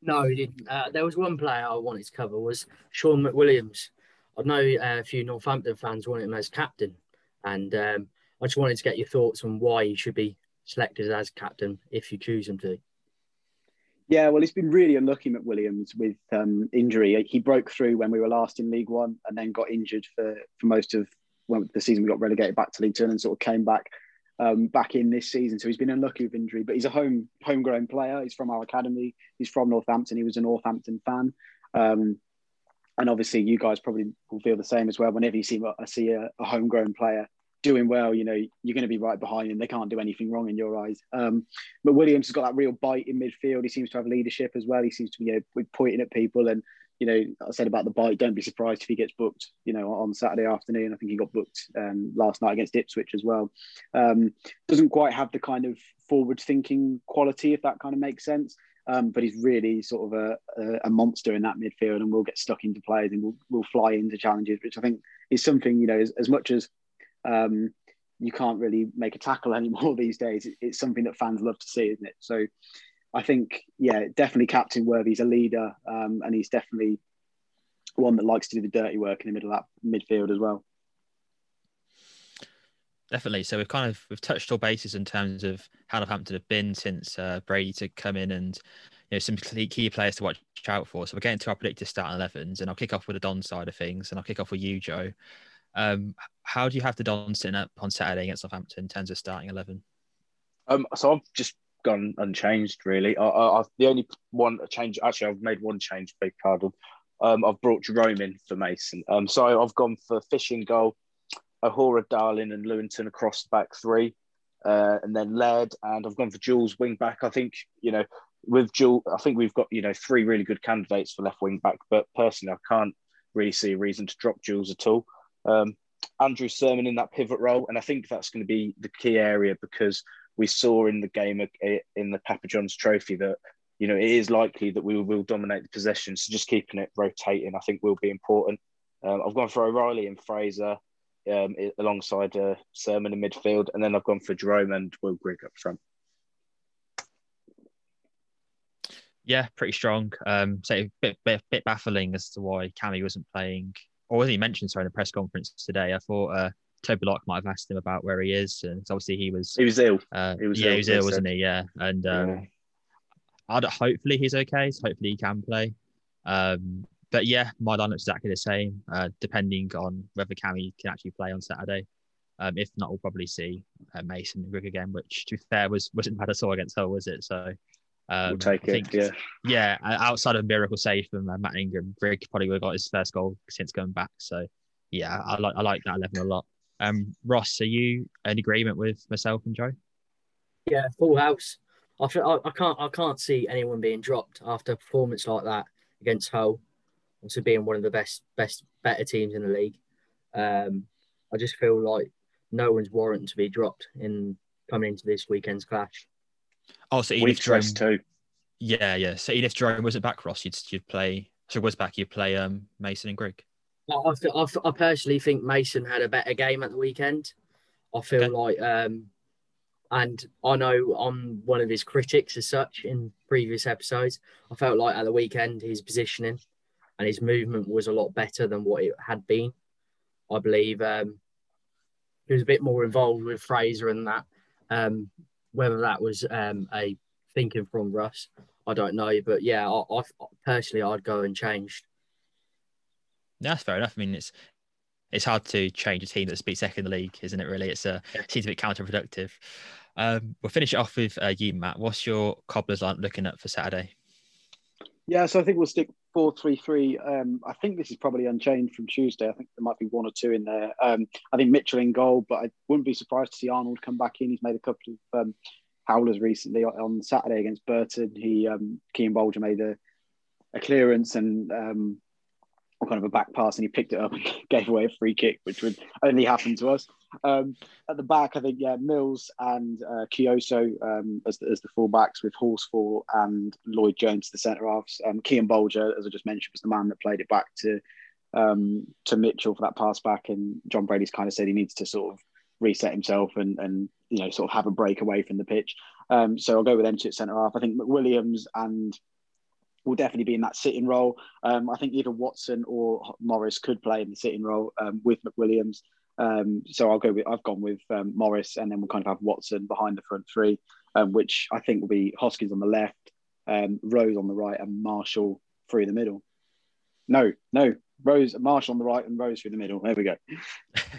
No, he didn't. Uh, there was one player I wanted to cover was Shaun McWilliams. I know uh, a few Northampton fans want him as captain, and um, I just wanted to get your thoughts on why he should be selected as captain if you choose him to. Yeah, well, he's been really unlucky, McWilliams, with um, injury. He broke through when we were last in League One, and then got injured for for most of when the season we got relegated back to League Two and sort of came back um, back in this season. So he's been unlucky with injury, but he's a home homegrown player. He's from our academy. He's from Northampton. He was a Northampton fan. Um, and obviously, you guys probably will feel the same as well. Whenever you see I see a, a homegrown player doing well, you know you're going to be right behind him. They can't do anything wrong in your eyes. Um, but Williams has got that real bite in midfield. He seems to have leadership as well. He seems to be you know, pointing at people and you know, I said about the bite. Don't be surprised if he gets booked. You know, on Saturday afternoon. I think he got booked um, last night against Ipswich as well. Um, doesn't quite have the kind of forward-thinking quality, if that kind of makes sense. Um, but he's really sort of a, a, a, monster in that midfield, and will get stuck into players and will will fly into challenges, which I think is something you know as, as much as um, you can't really make a tackle anymore these days. It's something that fans love to see, isn't it? So I think, yeah, definitely captain Worthy's a leader, um, and he's definitely one that likes to do the dirty work in the middle of that midfield as well. Definitely. So we've kind of we've touched all bases in terms of how Northampton have been since uh, Brady to come in, and you know some key players to watch out for. So we're getting to our predicted starting 11s, and I'll kick off with the Don side of things, and I'll kick off with you, Joe. Um, how do you have the Don sitting up on Saturday against Southampton in terms of starting 11? Um, so I've just gone unchanged really. I, I, I've the only one change actually I've made one change. Big pardon. Um, I've brought Jerome in for Mason. Um, so I've gone for Fisher in goal, O'Hora, Darling, and Lewington across back three, uh, and then Laird, and I've gone for Jules wing back. I think you know with Jules, I think we've got you know three really good candidates for left wing back, but personally I can't really see a reason to drop Jules at all. Um, Andrew Surman in that pivot role, and I think that's going to be the key area because we saw in the game in the Papa John's Trophy that you know it is likely that we will dominate the possession. So just keeping it rotating, I think, will be important. Um, I've gone for O'Riley and Fraser um, alongside uh, Surman in midfield, and then I've gone for Jerome and Will Grigg up front. Yeah, pretty strong. Um, so a bit, bit, bit baffling as to why Cammy wasn't playing, or wasn't he mentioned sorry in the press conference today? I thought uh, Toby Lock might have asked him about where he is, and obviously he was he was ill. Uh, he was yeah, Ill, he was ill, wasn't he? Yeah, and um, yeah. I'd, hopefully he's okay. So hopefully he can play. Um, but yeah, my lineup's exactly the same, uh, depending on whether Cammy can actually play on Saturday. Um, if not, we'll probably see uh, Mason and Grigg again, which to be fair was wasn't bad at all against Hull, was it? So um, we'll take it. yeah, yeah. Outside of miracle save from uh, Matt Ingram, Grigg probably would have got his first goal since going back. So yeah, I like I like that eleven a lot. Um, Ross, are you in agreement with myself and Joe? Yeah, full house. I, feel, I, I can't I can't see anyone being dropped after a performance like that against Hull, also being one of the best best better teams in the league. Um, I just feel like no one's warrant to be dropped in coming into this weekend's clash. Oh, so even if Jerome, too. Yeah, yeah. So even if Jerome wasn't back, Ross, you'd you'd play. So was back, you'd play um Mason and Grigg. I, I, I, personally think Mason had a better game at the weekend. I feel okay. like, um, and I know I'm one of his critics as such in previous episodes. I felt like at the weekend his positioning and his movement was a lot better than what it had been. I believe um, he was a bit more involved with Fraser and that. Um, whether that was um, a thinking from Russ, I don't know. But yeah, I, I personally I'd go and change. That's fair enough. I mean, it's it's hard to change a team that's beat second in the league, isn't it? Really, it's a it seems a bit counterproductive. Um, we'll finish it off with uh, you, Matt. What's your cobblers line looking at for Saturday? Yeah, so I think we'll stick four three three. Um, I think this is probably unchanged from Tuesday. I think there might be one or two in there. Um, I think Mitchell in goal, but I wouldn't be surprised to see Arnold come back in. He's made a couple of um, howlers recently on Saturday against Burton. He um, Cian Bolger made a, a clearance and um, kind of a back pass and he picked it up and gave away a free kick, which would only happen to us. Um, at the back, I think yeah, Mills and uh, Kioso um, as the, as the fullbacks with Horsfall and Lloyd Jones the centre halves. Um, Cian Bolger, as I just mentioned, was the man that played it back to um, to Mitchell for that pass back, and John Brady's kind of said he needs to sort of reset himself and and you know sort of have a break away from the pitch. Um, so I'll go with them two at centre half. I think McWilliams and will definitely be in that sitting role. Um, I think either Watson or Morris could play in the sitting role um, with McWilliams. Um, so I'll go with I've gone with um, Morris, and then we'll kind of have Watson behind the front three, um, which I think will be Hoskins on the left, um, Rose on the right, and Marshall through the middle. No, no, Rose, Marshall on the right, and Rose through the middle. There we go.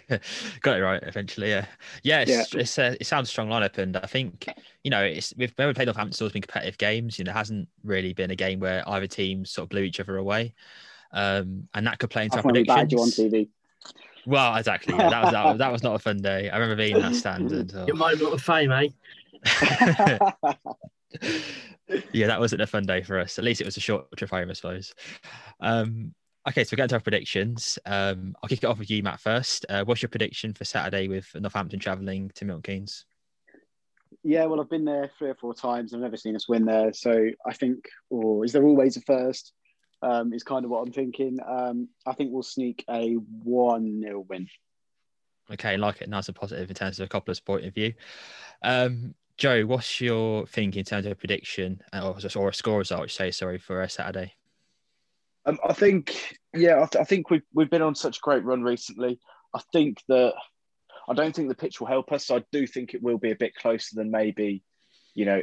Got it right eventually. Yeah, yeah. It's, yeah. it's a, it sounds a strong lineup, and I think you know it's we've when we played Northampton, it's always been competitive games. You know, it hasn't really been a game where either team sort of blew each other away, um, and that could play into our predictions. you on TV. Well, exactly. Yeah, that was that, was that was not a fun day. I remember being that standard. Oh. Your moment of fame, eh? yeah, that wasn't a fun day for us. At least it was a short trip home, I suppose. Um, Okay, so we're getting to our predictions. Um, I'll kick it off with you, Matt, first. Uh, what's your prediction for Saturday with Northampton travelling to Milton Keynes? Yeah, well, I've been there three or four times. I've never seen us win there. So I think, or is there always a first? Um, is kind of what I'm thinking. Um, I think we'll sneak a 1 0 win. Okay, like it. Nice and positive in terms of a Cobbler's point of view. Um, Joe, what's your thinking in terms of a prediction uh, or, or a score result, I say, sorry, for a Saturday? Um, I think, yeah, I, th- I, think we've we've been on such a great run recently. I think that I don't think the pitch will help us. So I do think it will be a bit closer than maybe, you know,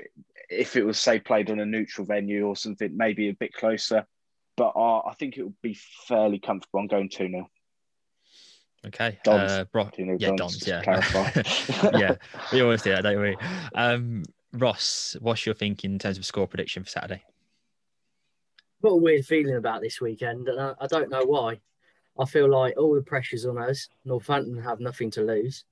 if it was say played on a neutral venue or something, maybe a bit closer. But uh, I think it would be fairly comfortable. I'm going two 0 Okay. Dons. Uh, Bro- yeah, Dons. Yeah. yeah. We always do that, don't we? Um, Ross, what's your thinking in terms of score prediction for Saturday? got a weird feeling about this weekend, and I, I don't know why. I feel like all the pressure's on us. Northampton have nothing to lose,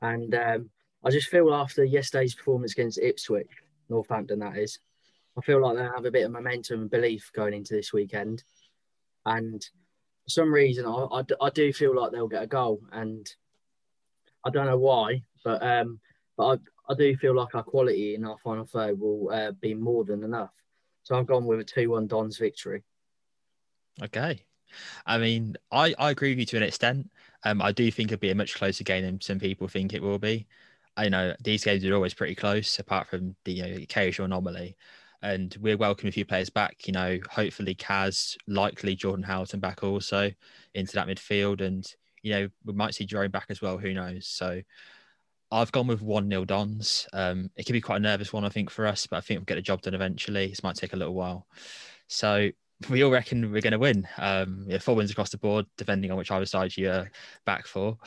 and um, I just feel after yesterday's performance against Ipswich, Northampton that is, I feel like they have a bit of momentum and belief going into this weekend, and for some reason I, I, I do feel like they'll get a goal, and I don't know why, but um, but I, I do feel like our quality in our final third will uh, be more than enough. So I've gone with a 2 1 Don's victory. Okay. I mean, I, I agree with you to an extent. Um, I do think it'll be a much closer game than some people think it will be. I know these games are always pretty close, apart from the you know, occasional anomaly. And we're welcoming a few players back. You know, hopefully Kaz, likely Jordan Houghton back also into that midfield, and you know we might see Jerome back as well. Who knows? So I've gone with 1 nil Dons. Um, it could be quite a nervous one, I think, for us, but I think we'll get the job done eventually. This might take a little while. So we all reckon we're going to win. Um, yeah, four wins across the board, depending on which either side you're back for.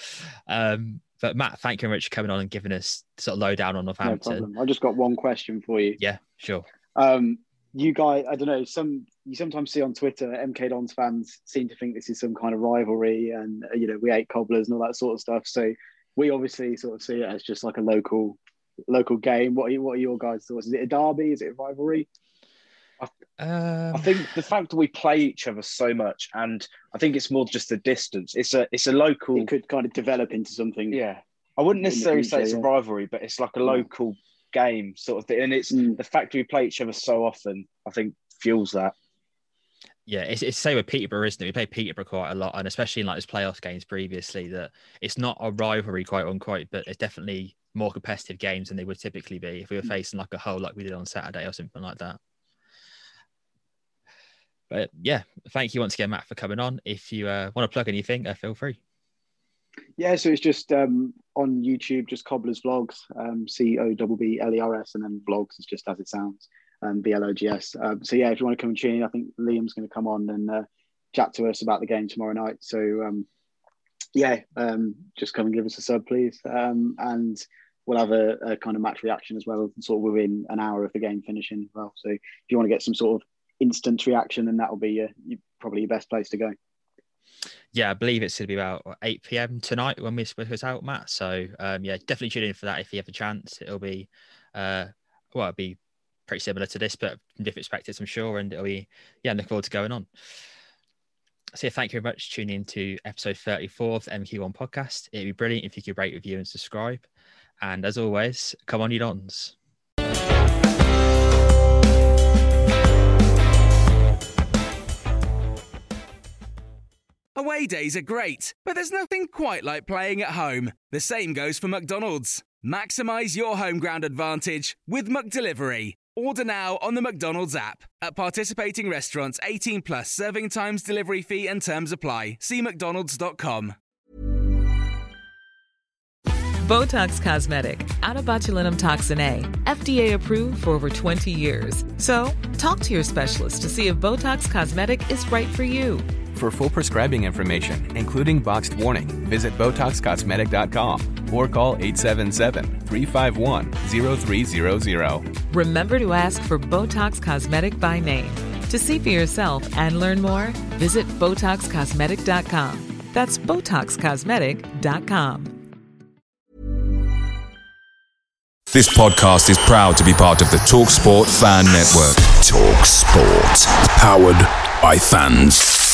Um, but Matt, thank you very much for coming on and giving us sort of lowdown on Northampton. No problem. I just got one question for you. Yeah, sure. Um, you guys, I don't know, some you sometimes see on Twitter, MK Dons fans seem to think this is some kind of rivalry, and you know we hate cobblers and all that sort of stuff. So we obviously sort of see it as just like a local local game. What are, what are your guys' thoughts? Is it a derby? Is it a rivalry? Um, I think the fact that we play each other so much, and I think it's more just the distance. It's a it's a local. It could kind of develop into something. Yeah, I wouldn't necessarily future, say it's yeah. a rivalry, but it's like a local game sort of thing. And it's mm. the fact we play each other so often. I think fuels that. Yeah, it's, it's say with Peterborough, isn't it? We play Peterborough quite a lot, and especially in like those playoff games previously, that it's not a rivalry, quite unquote, but it's definitely more competitive games than they would typically be if we were mm. facing like a Hull like we did on Saturday or something like that. But yeah, thank you once again, Matt, for coming on. If you uh, want to plug anything, uh, feel free. Yeah, so it's just um, on YouTube, just Cobblers Vlogs, um, C O B B L E R S, and then Vlogs is just as it sounds, um, B L O G S. Um, so yeah, if you want to come and tune in, I think Liam's going to come on and uh, chat to us about the game tomorrow night. So um, yeah, um, just come and give us a sub, please, um, and we'll have a, a, kind of match reaction as well, sort of within an hour of the game finishing as well. So if you want to get some sort of instant reaction, then that will be your, probably your best place to go. Yeah, I believe it's going to be about 8 p.m. tonight when we put out, Matt. So um, yeah, definitely tune in for that if you have a chance. It'll be uh, well, it'll be pretty similar to this, but from different perspectives, I'm sure. And it'll be yeah, looking forward to going on. So yeah, thank you very much for tuning in to episode 34 of the MK1 podcast. It'd be brilliant if you could rate, review, and subscribe. And as always, come on, you dons. Away days are great, but there's nothing quite like playing at home. The same goes for McDonald's. Maximize your home ground advantage with McDelivery. Order now on the McDonald's app. At participating restaurants, 18 plus serving times, delivery fee, and terms apply. See McDonald's.com. Botox Cosmetic, onabotulinumtoxinA, FDA approved for over 20 years. So, talk to your specialist to see if Botox Cosmetic is right for you. For full prescribing information, including boxed warning, visit BotoxCosmetic.com or call 877-351-0300. Remember to ask for Botox Cosmetic by name. To see for yourself and learn more, visit BotoxCosmetic.com. That's BotoxCosmetic.com. This podcast is proud to be part of the TalkSport Fan Network. TalkSport. Powered by fans.